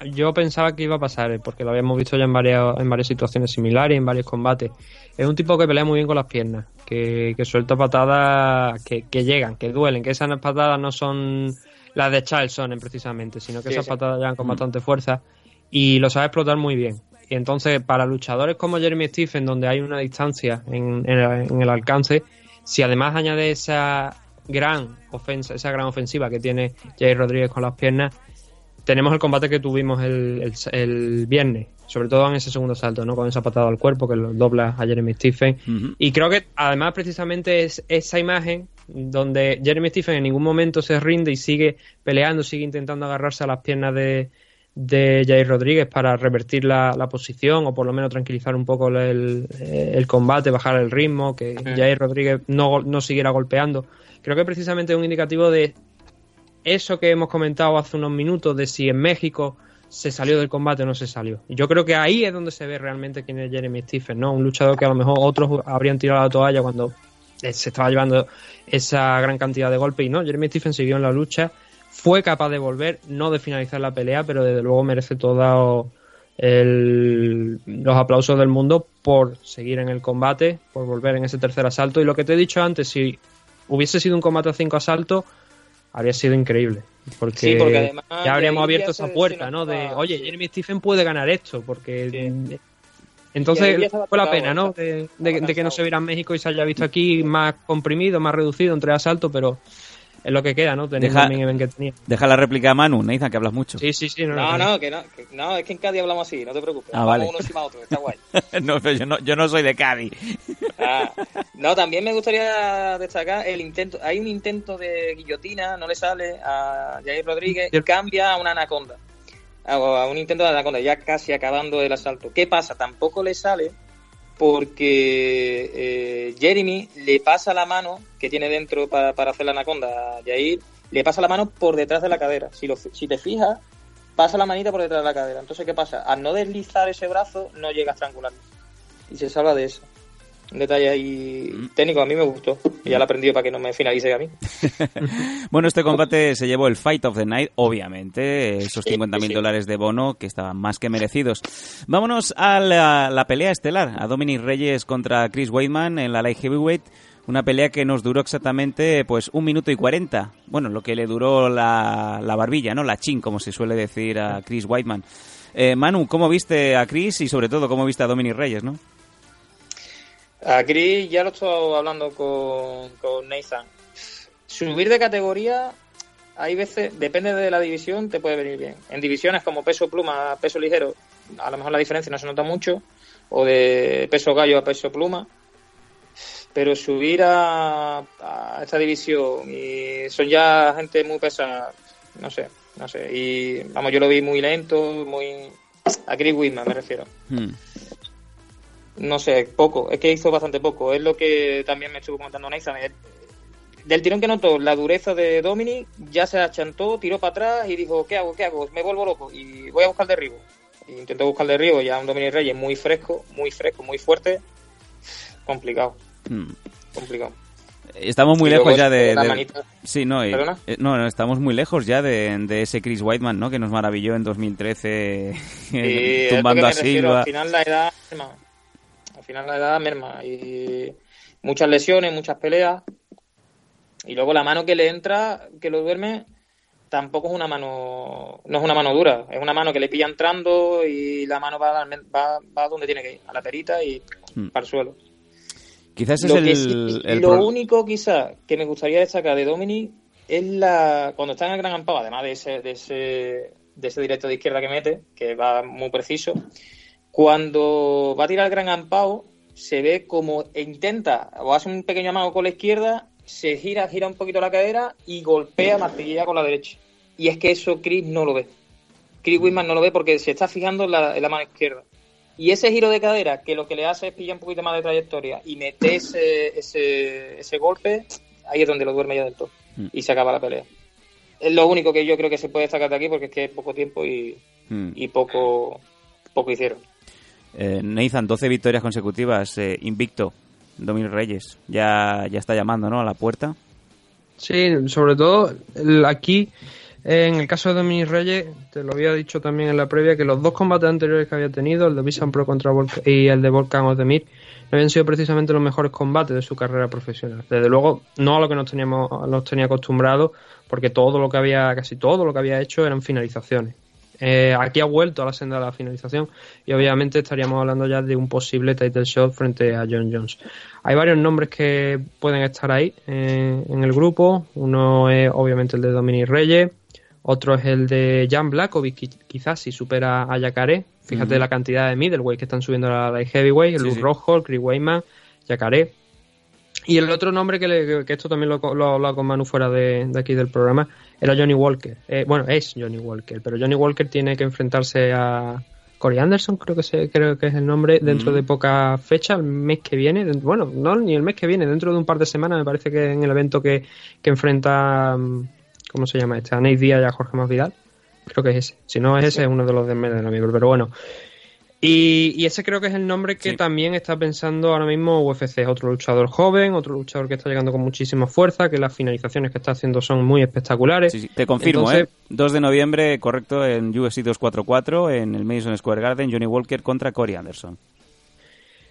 yo pensaba que iba a pasar, eh, porque lo habíamos visto ya en varias, en varias situaciones similares, en varios combates. Es un tipo que pelea muy bien con las piernas, que, que suelta patadas que, que llegan, que duelen, que esas patadas no son las de Charles Sonnen precisamente, sino que Sí, esas sí. patadas llegan con bastante fuerza y lo sabe explotar muy bien. Y entonces, para luchadores como Jeremy Stephen, donde hay una distancia en, en el, en el alcance, si además añade esa gran ofensa, esa gran ofensiva que tiene Jair Rodríguez con las piernas, tenemos el combate que tuvimos el, el- el viernes, sobre todo en ese segundo salto, ¿no? Con esa patada al cuerpo que lo dobla a Jeremy Stephen. Y creo que además precisamente es esa imagen donde Jeremy Stephen en ningún momento se rinde y sigue peleando, sigue intentando agarrarse a las piernas de, de Jair Rodríguez para revertir la, la posición o por lo menos tranquilizar un poco el, el combate, bajar el ritmo, que Jair Rodríguez no, no siguiera golpeando. Creo que precisamente es un indicativo de eso que hemos comentado hace unos minutos de si en México se salió del combate o no se salió. Yo creo que ahí es donde se ve realmente quién es Jeremy Stephen, ¿no? Un luchador que a lo mejor otros habrían tirado la toalla cuando eh, se estaba llevando esa gran cantidad de golpes y no, Jeremy Stephen siguió en la lucha, fue capaz de volver, no de finalizar la pelea, pero desde luego merece todos los aplausos del mundo por seguir en el combate, por volver en ese tercer asalto. Y lo que te he dicho antes, si hubiese sido un combate a cinco asaltos, habría sido increíble. Porque, Sí, porque además ya habríamos abierto esa puerta, ¿no? De, oye. Jeremy Stephen puede ganar esto, porque... Sí. Entonces fue la pena, ¿no? De, de- estaba de que no se viera en México y se haya visto aquí más comprimido, más reducido, en tres asaltos, pero es lo que queda, ¿no? Teniendo Deja- el main event que tenía. Deja la réplica a Manu, Nathan, que hablas mucho. Sí, sí, sí. No, no, que no, que no, es que en Cádiz hablamos así, no te preocupes. Ah, Vamos vale. uno encima de otro, está guay. no, pero yo no, yo no soy de Cádiz. Ah, no, también me gustaría destacar el intento. Hay un intento de guillotina, no le sale a Jair Rodríguez, y cambia a una anaconda. A un intento de anaconda, ya casi acabando el asalto. ¿Qué pasa? Tampoco le sale porque eh, Jeremy le pasa la mano que tiene dentro para, hacer la anaconda a Jair, le pasa la mano por detrás de la cadera. Si, lo, si te fijas, pasa la manita por detrás de la cadera. Entonces, ¿qué pasa? Al no deslizar ese brazo, no llega a estrangularlo. Y se salva de eso. Un detalle ahí técnico, a mí me gustó. Y ya lo he aprendido para que no me finalice a mí. Bueno, este combate se llevó el Fight of the Night, obviamente, esos 50.000 sí. dólares de bono que estaban más que merecidos. Vámonos a la, la pelea estelar, a Dominic Reyes contra Chris Weidman en la Light Heavyweight. Una pelea que nos duró exactamente pues un minuto y cuarenta. Bueno, lo que le duró la, la barbilla, ¿no? La chin, como se suele decir a Chris Weidman. Eh, Manu, ¿cómo viste a Chris y sobre todo cómo viste a Dominic Reyes, no? A Chris ya lo estoy hablando con, con. Subir de categoría, hay veces, depende de la división, te puede venir bien. En divisiones como peso pluma, peso ligero, a lo mejor la diferencia no se nota mucho, o de peso gallo a peso pluma. Pero subir a, a esta división y son ya gente muy pesada, no sé, no sé. Y vamos, yo lo vi muy lento, muy. A Chris Whitman me refiero. Hmm. No sé, poco. Es que hizo bastante poco. Es lo que también me estuvo comentando Nathan. El- Del tirón que notó, la dureza de Dominic, ya se achantó, tiró para atrás y dijo, ¿qué hago? ¿Qué hago? Me vuelvo loco y voy a buscar derribo. Intentó buscar derribo, ya un Dominic Reyes muy fresco, muy fresco, muy fuerte. Complicado, Hmm. complicado. Estamos muy lejos ya de... Sí, no, y- eh, no, no, estamos muy lejos ya de, de ese Chris Whiteman, ¿no? Que nos maravilló en 2013 Y es lo tumbando a Silva. Al final la edad. Al final la edad merma. Y muchas lesiones, muchas peleas. Y luego la mano que le entra, que lo duerme, tampoco es una mano, no es una mano dura. Es una mano que le pilla entrando y la mano va, al- va, va donde tiene que ir, a la perita y Hmm. para el suelo. Quizás es Lo, el, que sí- el lo pro- único quizá que me gustaría destacar de Dominic es la cuando está en el Gran Ampao, además de ese, de ese, de ese directo de izquierda que mete, que va muy preciso, cuando va a tirar el Gran Ampao, se ve como intenta o hace un pequeño amago con la izquierda, se gira, gira un poquito la cadera y golpea martillea con la derecha. Y es que eso Chris no lo ve. Chris Whitman no lo ve porque se está fijando en la, en la mano izquierda. Y ese giro de cadera, que lo que le hace es pillar un poquito más de trayectoria y mete ese, ese, ese golpe, ahí es donde lo duerme ya del todo. Mm. Y se acaba la pelea. Es lo único que yo creo que se puede destacar de aquí porque es que es poco tiempo y, Hmm. y poco, poco hicieron. Eh, Nathan, 12 victorias consecutivas, eh, invicto. Dominic Reyes ya, ya está llamando, ¿no? A la puerta. Sí, sobre todo aquí, en el caso de Dominic Reyes, te lo había dicho también en la previa, que los dos combates anteriores que había tenido, el de Visan Pro contra Volk y el de Volkan Ozdemir, no habían sido precisamente los mejores combates de su carrera profesional. Desde luego, no a lo que nos teníamos, nos tenía acostumbrados, porque todo lo que había, casi todo lo que había hecho eran finalizaciones. Eh, aquí ha vuelto a la senda de la finalización y obviamente estaríamos hablando ya de un posible title shot frente a John Jones. Hay varios nombres que pueden estar ahí eh, en el grupo. Uno es obviamente el de Dominic Reyes, Otro es el de Jan Blakovic, qui- quizás si supera a Yacaré. Fíjate la cantidad de middleweight que están subiendo a la de heavyweight, el Sí, Luke sí. Rojo, Chris Weidman, Yacaré. Y el otro nombre que, le- que- esto también lo, lo he hablado con Manu fuera de, de aquí del programa era Johnny Walker. Eh, bueno, es Johnny Walker, pero Johnny Walker tiene que enfrentarse a Corey Anderson, creo que se, creo que es el nombre, dentro Mm. de poca fecha, el mes que viene. Bueno, no ni el mes que viene, dentro de un par de semanas, me parece que en el evento que, que enfrenta, mm, ¿cómo se llama este? A Nate Díaz y a Jorge Masvidal. Creo que es ese. Si no es ese, es uno de los de de la miembro, pero bueno. Y, y ese creo que es el nombre que Sí. también está pensando ahora mismo UFC. Es otro luchador joven, otro luchador que está llegando con muchísima fuerza, que las finalizaciones que está haciendo son muy espectaculares. Sí, sí, te confirmo, Entonces- ¿eh? 2 de noviembre, correcto, en UFC 244, en el Madison Square Garden, Johnny Walker contra Corey Anderson.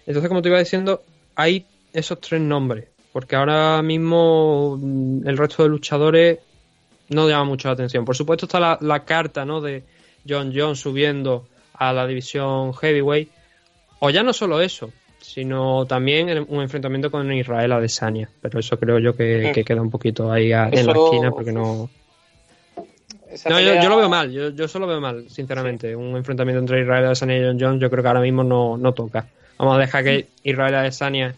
Entonces, como te iba diciendo, hay esos tres nombres. Porque ahora mismo mm, el resto de luchadores no llama mucho la atención. Por supuesto está la, la carta ¿no? de John Jones subiendo a la división heavyweight. O ya no solo eso, sino también el- un enfrentamiento con Israel Adesanya. Pero eso creo yo que, que queda un poquito ahí a- en la esquina porque no... No, yo, pelea- yo lo veo mal, yo, yo solo veo mal, sinceramente. Un enfrentamiento entre Israel Adesanya y John Jones, yo creo que ahora mismo no, no toca. Vamos a dejar que Israel Adesanya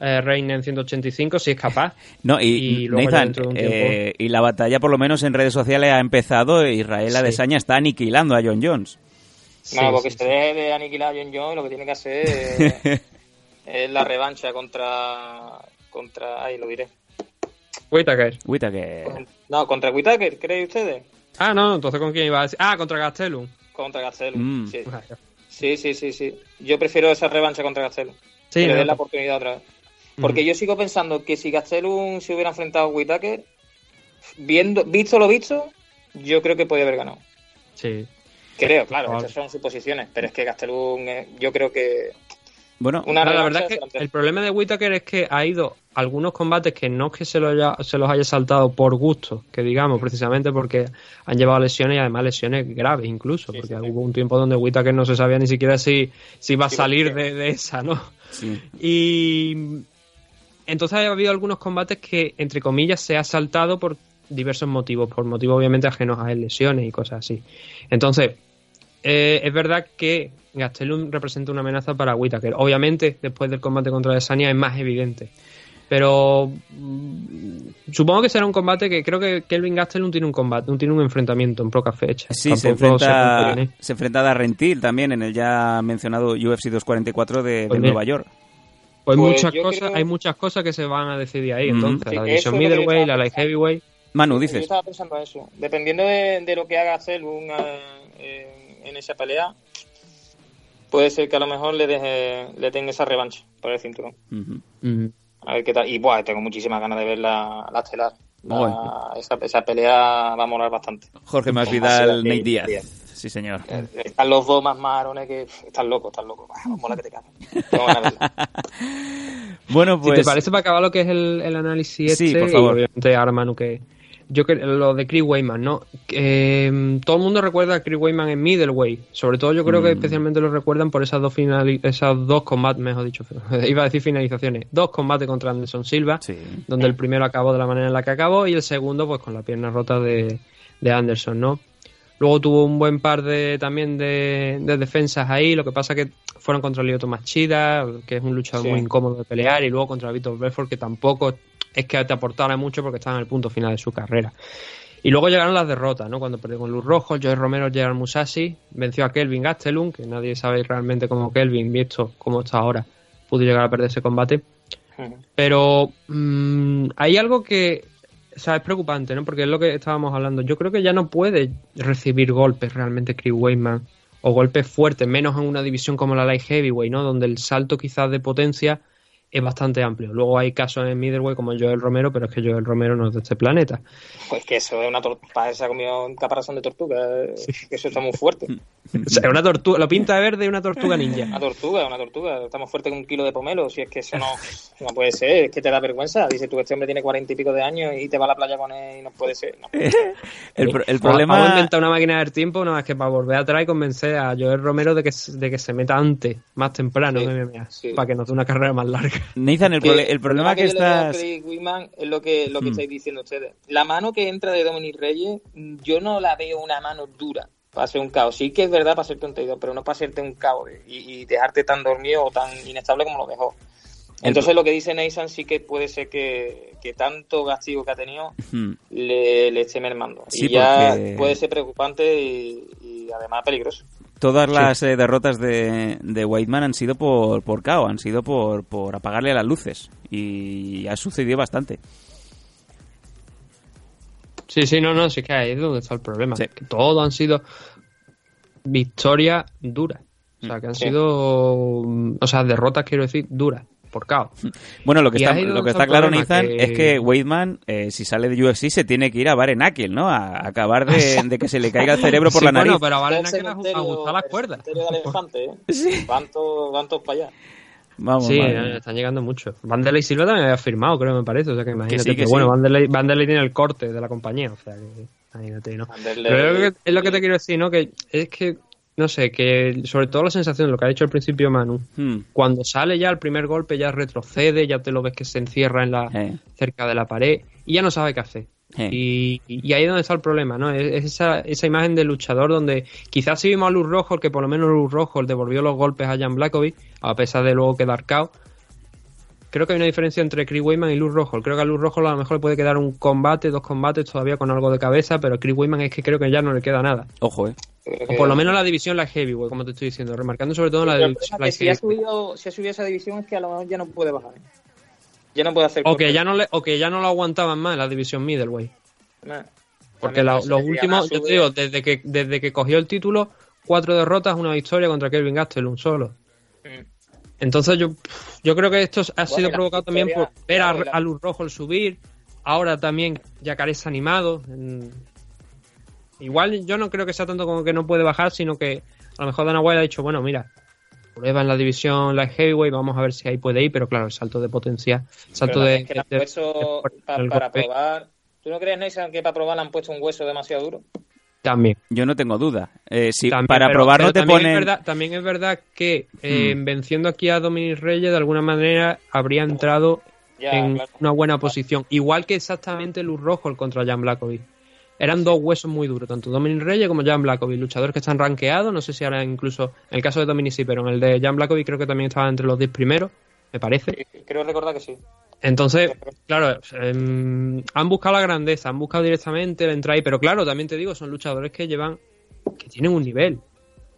eh, reine en 185 si es capaz. No, y, Y luego ya Nathan, dentro de un tiempo- eh, y la batalla por lo menos en redes sociales ha empezado, Israel Sí. Adesanya está aniquilando a John Jones. Sí, No, porque sí, se sí. debe de aniquilar a John Jones, lo que tiene que hacer es, es la revancha contra. contra. Ahí lo diré. Whittaker. Whittaker. No, contra Whittaker, ¿creéis ustedes? Ah, no, entonces ¿con quién iba a decir? Ah, contra Gastelum. Contra Gastelum. Mm. Sí. Vaya. sí, sí, sí, sí. Yo prefiero esa revancha contra Gastelum. Sí, que le den la oportunidad otra vez. Porque Mm. yo sigo pensando que si Gastelum se hubiera enfrentado a Whittaker, viendo, visto lo visto, yo creo que podía haber ganado. sí. Creo, claro, Vale. estas son suposiciones, pero es que Gastelum, yo creo que Bueno, una No, la verdad es que el problema de Whittaker es que ha ido algunos combates que no es que se, lo haya- se los haya saltado por gusto, que digamos, precisamente porque han llevado lesiones y además lesiones graves incluso, Sí, porque sí, sí. hubo un tiempo donde Whittaker no se sabía ni siquiera si, si iba a Sí, salir de, de esa, ¿no? sí. Y entonces ha habido algunos combates que, entre comillas, se ha saltado por diversos motivos, por motivos obviamente ajenos a él, lesiones y cosas así. Entonces, eh, es verdad que Gastelum representa una amenaza para Whittaker. Obviamente, después del combate contra Adesanya es más evidente. Pero mm, supongo que será un combate que creo que Kelvin Gastelum tiene un combate, tiene un enfrentamiento en pocas fechas. Sí, se enfrenta, se enfrenta a Darrentil también en el ya mencionado UFC 244 de, de Pues. Nueva York. Pues, Pues muchas cosas, creo- hay muchas cosas que se van a decidir ahí. Mm. Entonces, Sí, la división middleweight, la light heavyweight. Manu, Yo dices. estaba pensando eso. Dependiendo de, de lo que haga Celun eh, en, esa pelea, puede ser que a lo mejor le deje, le den esa revancha por el cinturón. A ver qué tal. Y buah, tengo muchísimas ganas de ver la, la estelar. La- Bueno. esa, esa pelea va a molar bastante. Jorge Masvidal, Masvidal, Nate Díaz. Díaz. Sí, señor. Eh, Están los dos más marones que están locos, están locos. Mola que te cagas. Bueno, Si pues... te parece para acabar lo que es el, el análisis Sí, este, por favor. y obviamente ahora Manu que yo que lo de Chris Weyman, ¿no? Mm, todo el mundo recuerda a Chris Weyman en middleweight, sobre todo yo creo que Mm. especialmente lo recuerdan por esas dos esas dos combates, mejor dicho, iba a decir finalizaciones, dos combates contra Anderson Silva, Sí. donde el primero acabó de la manera en la que acabó y el segundo pues con la pierna rota de, de Anderson, ¿no? Luego tuvo un buen par de también de, de defensas ahí, lo que pasa que fueron contra Lyoto Machida, que es un luchador Sí. muy incómodo de pelear, y luego contra Vitor Belfort, que tampoco es que te aportara mucho porque estaba en el punto final de su carrera. Y luego llegaron las derrotas, ¿no? Cuando perdió con Luz Rojo, Joey Romero, Gerard Musashi, venció a Kelvin Gastelum, que nadie sabe realmente cómo Kelvin, visto cómo está ahora, pudo llegar a perder ese combate. Pero mm, hay algo que o sea, es preocupante, ¿no? Porque es lo que estábamos hablando. Yo creo que ya no puede recibir golpes realmente Chris Weidman o golpes fuertes, menos en una división como la Light Heavyweight, ¿no? Donde el salto quizás de potencia es bastante amplio. Luego hay casos en middleweight como Joel Romero, pero es que Joel Romero no es de este planeta. Pues que eso es una tortuga. Se ha comido un caparazón de tortuga. eh, Que eso está muy fuerte. O sea, es una tortuga, lo pinta de verde una tortuga ninja. Una tortuga, una tortuga. Está más fuerte que un kilo de pomelo. Si es que eso no, no puede ser. Es que te da vergüenza. Dice tú, este hombre tiene cuarenta y pico de años y te va a la playa con él y no puede ser. No. El, pro- el Vamos a problema... inventar una máquina del tiempo nada más que para volver atrás y convencer a Joel Romero de que, de que se meta antes, más temprano Sí, en MMA, sí. para que nos dé una carrera más larga. Nathan, el, prole- el problema que estás... Wiman es lo que, lo que Hmm. estáis diciendo ustedes. La mano que entra de Dominic Reyes, yo no la veo una mano dura para ser un caos. Sí que es verdad para hacerte un traidor, pero no para hacerte un caos y, y dejarte tan dormido o tan inestable como lo dejó. Entonces lo que dice Nathan sí que puede ser que, que tanto castigo que ha tenido Hmm. le, le esté mermando. Sí, y ya porque- puede ser preocupante y, y además peligroso. Todas las eh, derrotas de, de Whiteman han sido por, por KO, han sido por, por apagarle las luces. Y ha sucedido bastante. Sí, sí, no, no, sí que ahí es donde está el problema. Sí. Que todos han sido victorias duras. O sea, que han Sí. sido. mm, O sea, derrotas, quiero decir, duras. Por caos. Bueno, lo que Y está, lo que está claro, Nathan, que- es que Weidman, eh, si sale de UFC, se tiene que ir a Barenakel, ¿no? A, a acabar de, de que se le caiga el cerebro por Sí, la nariz. Bueno, pero vale El que le cementerio- ajustar las cuerdas. cementerio del elefante, ¿eh? Van todos van todos para allá. Vamos, Sí, madre eh, están llegando mucho. Vanderlei Silva también había firmado, creo, me parece. O sea, que imagínate. sí, que pero sí. bueno, Vanderlei, Vanderlei tiene el corte de la compañía. O sea, que imagínate, ¿no? Vanderlei- Pero es lo, que, es lo que te quiero decir, ¿no? Que es que, no sé, que sobre todo la sensación de lo que ha dicho al principio Manu, Hmm. cuando sale ya el primer golpe ya retrocede, ya te lo ves que se encierra en la Eh. cerca de la pared y ya no sabe qué hacer. Eh. Y, y ahí es donde está el problema, ¿no? Es, es esa, esa imagen del luchador donde quizás sí vimos a Luz Rojo, que por lo menos Luz Rojo devolvió los golpes a Jan Blakovic, a pesar de luego quedar cao. Creo que hay una diferencia entre Chris Weyman y Luz Rojo. Creo que a Luz Rojo a lo mejor le puede quedar un combate, dos combates todavía con algo de cabeza, pero a Chris Weyman es que creo que ya no le queda nada. Ojo, ¿eh? Creo O por lo menos la división la heavyweight, como te estoy diciendo, remarcando sobre todo en la división si ha subido, si ha subido esa división es que a lo mejor ya no puede bajar. ¿eh? Ya no puede hacer O que ya no le, o que ya no lo aguantaban más en la división middleweight. Nah. Porque la- los últimos, yo te digo, desde que, desde que cogió el título, cuatro derrotas, una victoria contra Kelvin Gastelum solo. Mm. Entonces yo, yo creo que esto ha sido la provocado también por ver a, la- Luz Rojo el subir, ahora también Yacarés animado. Igual yo no creo que sea tanto como que no puede bajar, sino que a lo mejor Dana White ha dicho, bueno, mira, prueba en la división light heavyweight, vamos a ver si ahí puede ir, pero claro, el salto de potencia, el salto Pero de, es que de- de- para probar. ¿Tú no crees, Nathan, que para probar le han puesto un hueso demasiado duro? También. Yo no tengo duda. Eh, si También, para pero- probarlo pero te también ponen... Es verdad, también es verdad que eh, Mm. venciendo aquí a Dominic Reyes, de alguna manera habría entrado en claro. una buena posición. Igual que exactamente Luz Rojo el contra Jan Blakovic. Eran dos huesos muy duros, tanto Dominic Reyes como Jan Blakovic, luchadores que están rankeados. No sé si ahora incluso, en el caso de Dominic sí, pero en el de Jan Blakovic creo que también estaba entre los 10 primeros, me parece. Creo recordar que sí. Entonces, claro, em, han buscado la grandeza, han buscado directamente el entrar ahí, pero claro, también te digo, son luchadores que llevan, que tienen un nivel.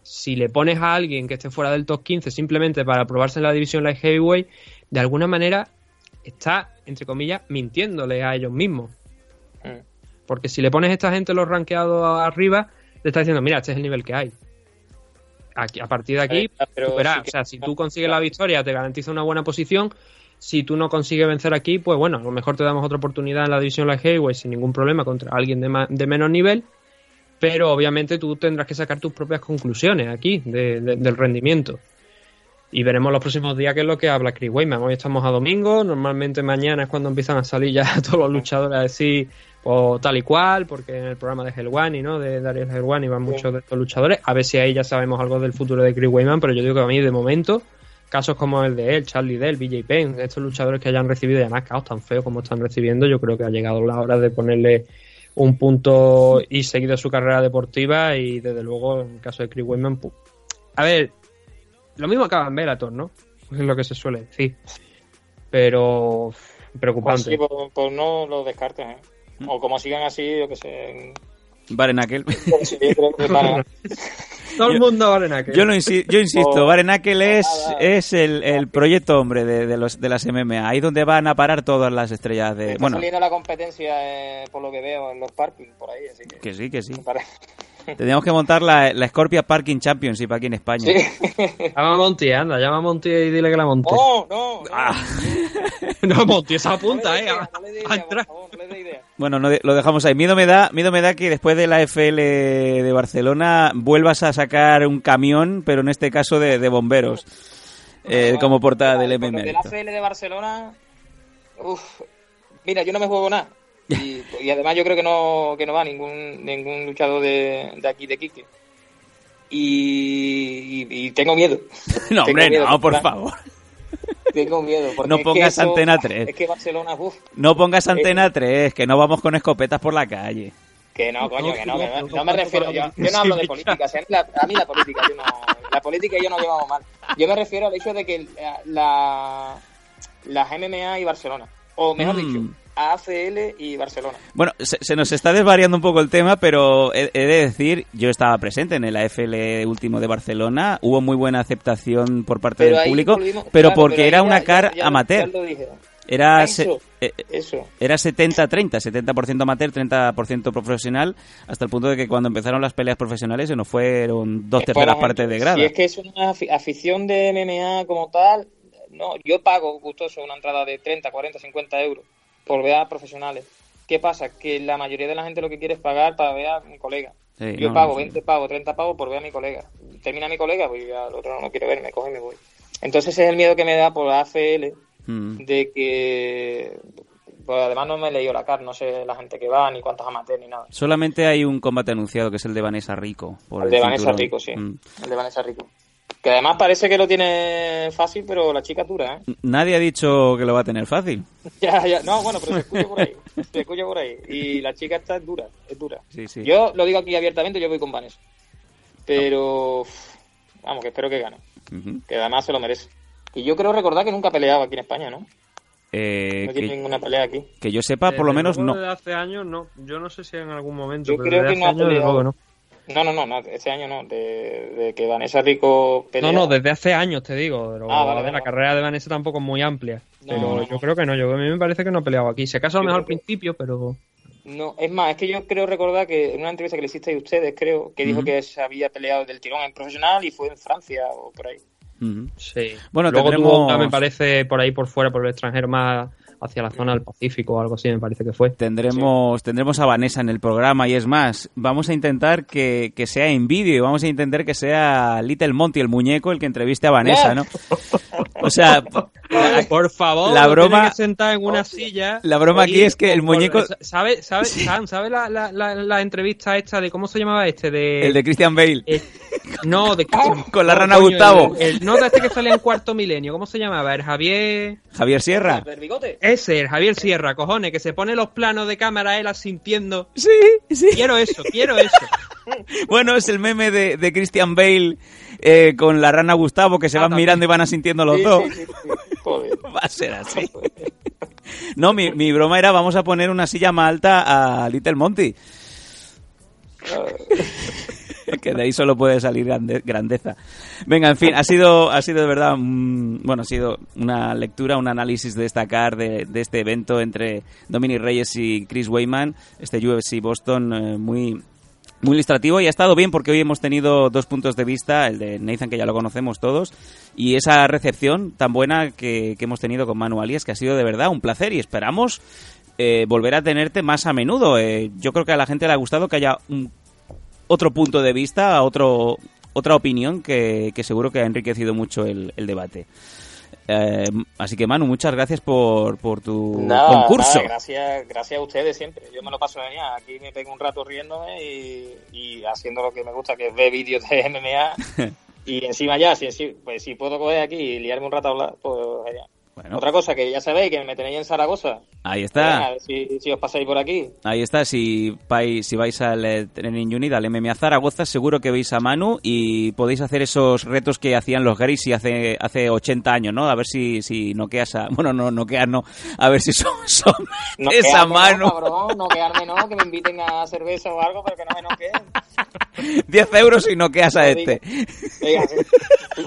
Si le pones a alguien que esté fuera del top 15 simplemente para probarse en la división light heavyweight, de alguna manera está, entre comillas, mintiéndole a ellos mismos. Mm. Porque si le pones a esta gente los rankeados arriba, le estás diciendo, mira, este es el nivel que hay. Aquí, a partir de aquí, pero tú verás. sí que- o sea, si tú consigues la victoria, te garantiza una buena posición. Si tú no consigues vencer aquí, pues bueno, a lo mejor te damos otra oportunidad en la división light heavyweight sin ningún problema contra alguien de, ma- de menos nivel. Pero obviamente tú tendrás que sacar tus propias conclusiones aquí de- de- del rendimiento. Y veremos los próximos días qué es lo que habla Chris Weyman. Hoy estamos a domingo, normalmente mañana es cuando empiezan a salir ya todos los luchadores a decir pues, tal y cual, porque en el programa de Helwani, ¿no? De Darius Helwani van muchos de estos luchadores. A ver si ahí ya sabemos algo del futuro de Chris Weyman, pero yo digo que a mí de momento, casos como el de él, Charlie Dell, BJ Penn, estos luchadores que hayan recibido ya más caos tan feos como están recibiendo, yo creo que ha llegado la hora de ponerle un punto y seguir su carrera deportiva y desde luego en el caso de Chris Weyman, pu- a ver, lo mismo acaba en Bellator, ¿no? Es lo que se suele decir. Pero Pues preocupante. sí, pues, pues no lo descartes, ¿eh? O como sigan así, yo que sé. Barenakel. Sí, creo que para- Todo el mundo vale nada. Yo, yo insisto, O- Barenakel es, nada. es el, el proyecto hombre de, de los, de las MMA. Ahí donde van a parar todas las estrellas de... Está Bueno, saliendo la competencia, eh, por lo que veo, en los parkings por ahí, así que... que sí, que sí. Tendríamos que montar la, la Scorpia Parking Championship aquí en España. Llama a Monty, anda, llama a Monty y dile que la monte. ¡No, no! no. Ah. no, Monty, esa No le punta, dé eh. idea, a- no le dé a idea, por entrar. favor, no le dé idea. Bueno, no de- lo dejamos ahí. Miedo me da, miedo me da que después de la FL de Barcelona vuelvas a sacar un camión, pero en este caso de, de bomberos, eh, como portada del MMA. De la FL de Barcelona, uf, mira, yo no me juego nada. Y, y además yo creo que no, que no va ningún, ningún luchador de, de aquí, de Quique. Y, y- y tengo miedo. No, Tengo hombre, miedo, no, por ¿verdad? favor. Tengo miedo. porque No es que pongas eso- Antena 3. Es que Barcelona, uff, No pongas antena 3, que no vamos con escopetas por la calle. que no, coño, que no, no, que no, no, no me refiero, yo, no, yo no hablo de política, o sea, la- a mí la política, yo no, la política y yo no llevamos mal. Yo me refiero al hecho de que la, las MMA y Barcelona, o mejor Mm. dicho, ACL y Barcelona. Bueno, se, se nos está desvariando un poco el tema, pero he, he de decir, yo estaba presente en el AFL último de Barcelona, hubo muy buena aceptación por parte Pero del público, volvimos- pero claro, porque pero era una ya- car ya- amateur. ya lo dije. Era, Eso, se- eh, Eso. era 70-30, 70% amateur, 30% profesional, hasta el punto de que cuando empezaron las peleas profesionales se nos fueron dos terceras partes de grada. Si es que es una afi- afición de MMA como tal, no, yo pago gustoso una entrada de 30, 40, 50 euros por ver a profesionales. ¿Qué pasa? Que la mayoría de la gente lo que quiere es pagar para ver a mi colega. Sí, yo no, pago no, sí. 20 pavos, 30 pavos por ver a mi colega. Termina mi colega, pues ya el otro no lo quiero ver, me coge y me voy. Entonces ese es el miedo que me da por la ACL Mm. de que... Pues además no me he leído la CAR, no sé la gente que va, ni cuántos amateurs, ni nada. Solamente hay un combate anunciado que es el de Vanessa Rico. Por El el de Vanessa. Rico, sí. Mm. El de Vanessa Rico. Que además parece que lo tiene fácil, pero la chica es dura, ¿eh? Nadie ha dicho que lo va a tener fácil. Ya, ya. No, bueno, pero se escucha por ahí. Se escucha por ahí. Y la chica está dura, es dura. Sí, sí. Yo lo digo aquí abiertamente, yo voy con Vanessa. Pero... Vamos, que espero que gane. Que además se lo merece. Y yo creo recordar que nunca ha peleado aquí en España, ¿no? Eh, No tiene que, ninguna pelea aquí. que yo sepa, por lo menos no. Desde hace años no. Yo no sé si en algún momento. Yo pero creo desde que no hace años, peleado. luego, no. No, no, no, no, este año no. De, de que Vanessa Rico pelea. No, no, desde hace años te digo. Pero, Ah, vale, a ver, vale, la vale. carrera de Vanessa tampoco es muy amplia. No, pero no, yo no. creo que no. Yo, a mí me parece que no ha peleado aquí. Se acaso a lo mejor al principio, pero. No, es más, es que yo creo recordar que en una entrevista que le hicisteis ustedes, creo, que dijo que se había peleado del tirón en profesional y fue en Francia o por ahí. Sí. Bueno, Luego tendremos- tuvo una, me parece, por ahí por fuera, por el extranjero, más hacia la zona del Pacífico o algo así, me parece que fue. Tendremos, tendremos a Vanessa en el programa y es más, vamos a intentar que, que sea en vídeo y vamos a intentar que sea Little Monty, el muñeco, el que entreviste a Vanessa, ¿no? O sea, Por favor, La broma- sentar en una silla. la broma aquí es que el muñeco- ¿Sabe, sabe, Sam, ¿sabe la, la, la, la entrevista esta de cómo se llamaba este? De, el de Christian Bale. eh, no, de Con la no, rana coño, Gustavo. El, el- no, de este que sale en cuarto milenio. ¿Cómo se llamaba? El Javier. Javier Sierra. ¿El bigote? Ese, el Javier Sierra, cojones, que se pone los planos de cámara él asintiendo. Sí, sí. Quiero eso, quiero eso. Bueno, es el meme de, de Christian Bale eh, con la rana Gustavo que se Ah, van también. mirando y van asintiendo los Sí, dos. sí, sí, sí. Joder. Va a ser así. No, mi, mi broma era vamos a poner una silla más alta a Little Monty. que de ahí solo puede salir grande- grandeza. Venga, en fin, ha sido, ha sido de verdad, bueno, ha sido una lectura, un análisis de destacar de, de este evento entre Dominic Reyes y Chris Weyman, este UFC Boston eh, muy, muy ilustrativo y ha estado bien porque hoy hemos tenido dos puntos de vista, el de Nathan que ya lo conocemos todos y esa recepción tan buena que, que hemos tenido con Manu Alias que ha sido de verdad un placer y esperamos eh, volver a tenerte más a menudo. Eh, yo creo que a la gente le ha gustado que haya un, otro punto de vista, otro, otra opinión que, que seguro que ha enriquecido mucho el, el debate. Eh, así que Manu, muchas gracias por, por tu Nada, concurso. nada, gracias, gracias a ustedes siempre. Yo me lo paso genial. Aquí me pego un rato riéndome y, y haciendo lo que me gusta, que es ver vídeos de MMA. y encima ya, si, si- pues si puedo coger aquí y liarme un rato a hablar, pues genial. Bueno, Otra cosa que ya sabéis, que me tenéis en Zaragoza. ahí está. ver si, si os pasáis por aquí. Ahí está, si vais, si vais al eh, Training Unit, al MMA Zaragoza, seguro que veis a Manu y podéis hacer esos retos que hacían los Gracie hace, hace 80 años, ¿no? A ver si, si noqueas a... Bueno, no, noqueas no. A ver si son, son No esa Manu. No, cabrón, no que me inviten a cerveza o algo, pero que no me noqueen. 10 euros y noqueas a este.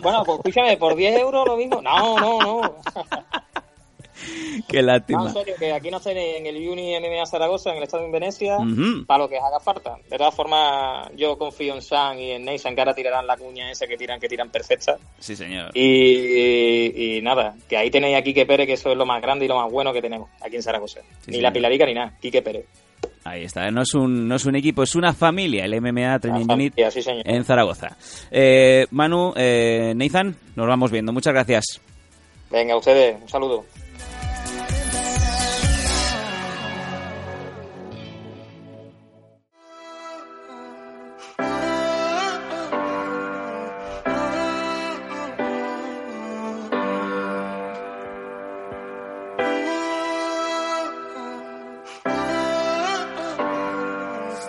Bueno, pues escúchame, por 10 euros lo mismo. No, no, no. Qué No, lástima. en serio, que aquí no estoy en el Uni MMA Zaragoza, en el estado de Venecia, para lo que haga falta. De todas formas, yo confío en Sam y en Nathan, que ahora tirarán la cuña esa que tiran, que tiran perfecta. Sí, señor. Y, y- y nada, que ahí tenéis a Quique Pérez, que eso es lo más grande y lo más bueno que tenemos aquí en Zaragoza. Sí, ni señor. la Pilarica ni nada, Quique Pérez. Ahí está, no es un, no es un equipo, es una familia, el MMA Training Unit sí, en Zaragoza. Eh, Manu, eh, Nathan, nos vamos viendo. Muchas gracias. Venga, a ustedes, un saludo.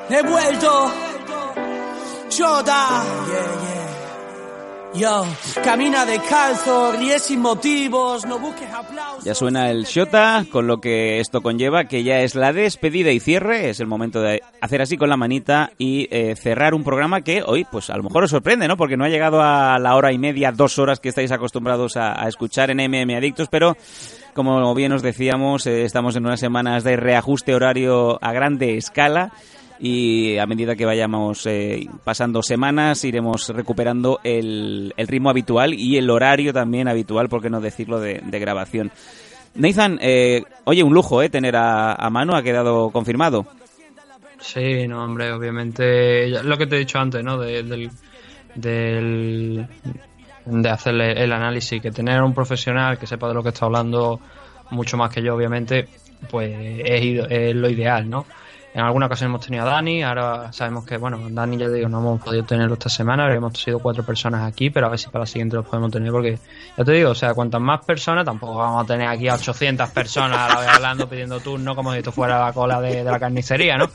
He vuelto, Yoda. Yeah, yeah. Yo, camina descalzo, ríe sin motivos, no busques aplausos. Ya suena el Shota, con lo que esto conlleva, que ya es la despedida y cierre. Es el momento de hacer así con la manita y eh, cerrar un programa que hoy, pues a lo mejor os sorprende, ¿no? Porque no ha llegado a la hora y media, dos horas que estáis acostumbrados a, escuchar en MM Adictos, pero como bien os decíamos, eh, estamos en unas semanas de reajuste horario a grande escala y a medida que vayamos eh, pasando semanas iremos recuperando el, el ritmo habitual y el horario también habitual, por qué no decirlo, de, de grabación. Nathan, eh, oye, un lujo eh, tener a, a Manu, ha quedado confirmado. Sí, no, hombre, obviamente, lo que te he dicho antes, ¿no? De, del, del- de hacerle el análisis, que tener un profesional que sepa de lo que está hablando mucho más que yo, obviamente, pues es, es lo ideal, ¿no? En alguna ocasión hemos tenido a Dani, ahora sabemos que, bueno, Dani ya digo, no hemos podido tenerlo esta semana, hemos sido cuatro personas aquí, pero a ver si para la siguiente los podemos tener, porque ya te digo, o sea, cuantas más personas, tampoco vamos a tener aquí a 800 personas a la vez hablando, pidiendo turno, como si esto fuera la cola de, la carnicería, ¿no?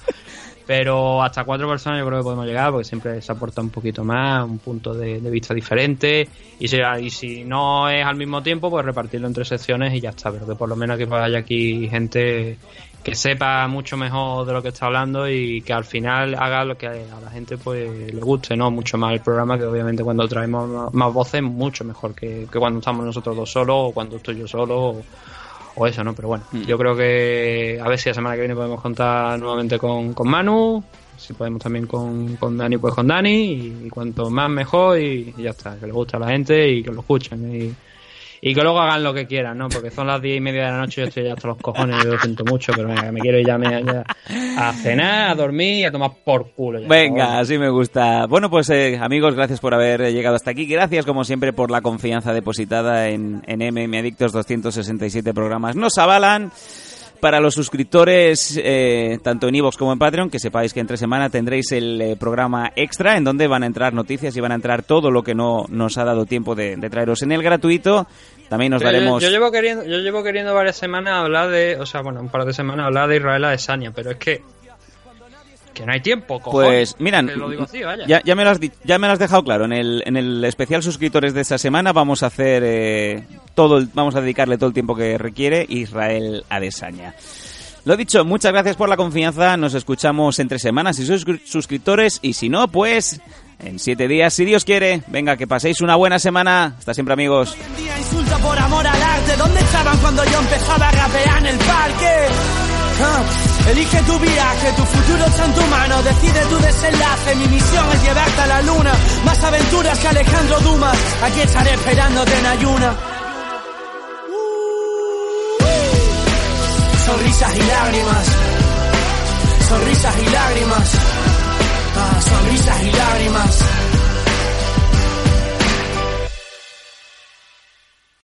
Pero hasta cuatro personas yo creo que podemos llegar porque siempre se aporta un poquito más, un punto de, vista diferente. Y si, y si no es al mismo tiempo, pues repartirlo entre secciones y ya está. Pero que por lo menos que haya aquí gente que sepa mucho mejor de lo que está hablando y que al final haga lo que a la gente pues le guste, ¿no? Mucho más el programa que obviamente cuando traemos más- más voces mucho mejor que, que cuando estamos nosotros dos solos o cuando estoy yo solo o, o eso, ¿no? Pero bueno, yo creo que a ver si la semana que viene podemos contar nuevamente con, con Manu, si podemos también con, con Dani, pues con Dani, y, cuanto más mejor y, y ya está, que le guste a la gente y que lo escuchen y, y que luego hagan lo que quieran, ¿no? Porque son las diez y media de la noche y yo estoy ya hasta los cojones, yo lo siento mucho, pero venga, me quiero ir ya, me- ya a cenar, a dormir y a tomar por culo. ya. Venga, así me gusta. Bueno, pues eh, amigos, gracias por haber llegado hasta aquí. Gracias, como siempre, por la confianza depositada en, en MM Adictos 267 programas. Nos avalan. Para los suscriptores, eh, tanto en iVoox como en Patreon, que sepáis que entre semana tendréis el eh, programa extra, en donde van a entrar noticias y van a entrar todo lo que no nos ha dado tiempo de, de traeros en el gratuito. También nos yo- daremos... Yo, llevo queriendo, yo llevo queriendo varias semanas hablar de, o sea, bueno, un par de semanas hablar de Israel Adesanya, pero es que que no hay tiempo, cojones. Pues mira, Que lo digo así, vaya. ya, ya me lo has, ya me lo has dejado claro. En el, en el especial suscriptores de esta semana vamos a hacer eh, todo, el- vamos a dedicarle todo el tiempo que requiere Israel Adesanya. Lo dicho, muchas gracias por la confianza. Nos escuchamos entre semanas si sois suscri- suscriptores y si no, pues en siete días, si Dios quiere. Venga, que paséis una buena semana. Hasta siempre, amigos. Hoy en día insulta por amor al arte. ¿Dónde estaban cuando yo empezaba a rapear en el parque? Ah, elige tu viaje, tu futuro está en tu mano. Decide tu desenlace. Mi misión es llevarte a la luna. Más aventuras que Alejandro Dumas. Aquí estaré esperándote en ayuna. Sonrisas y lágrimas. Sonrisas y lágrimas sonrisas y lágrimas.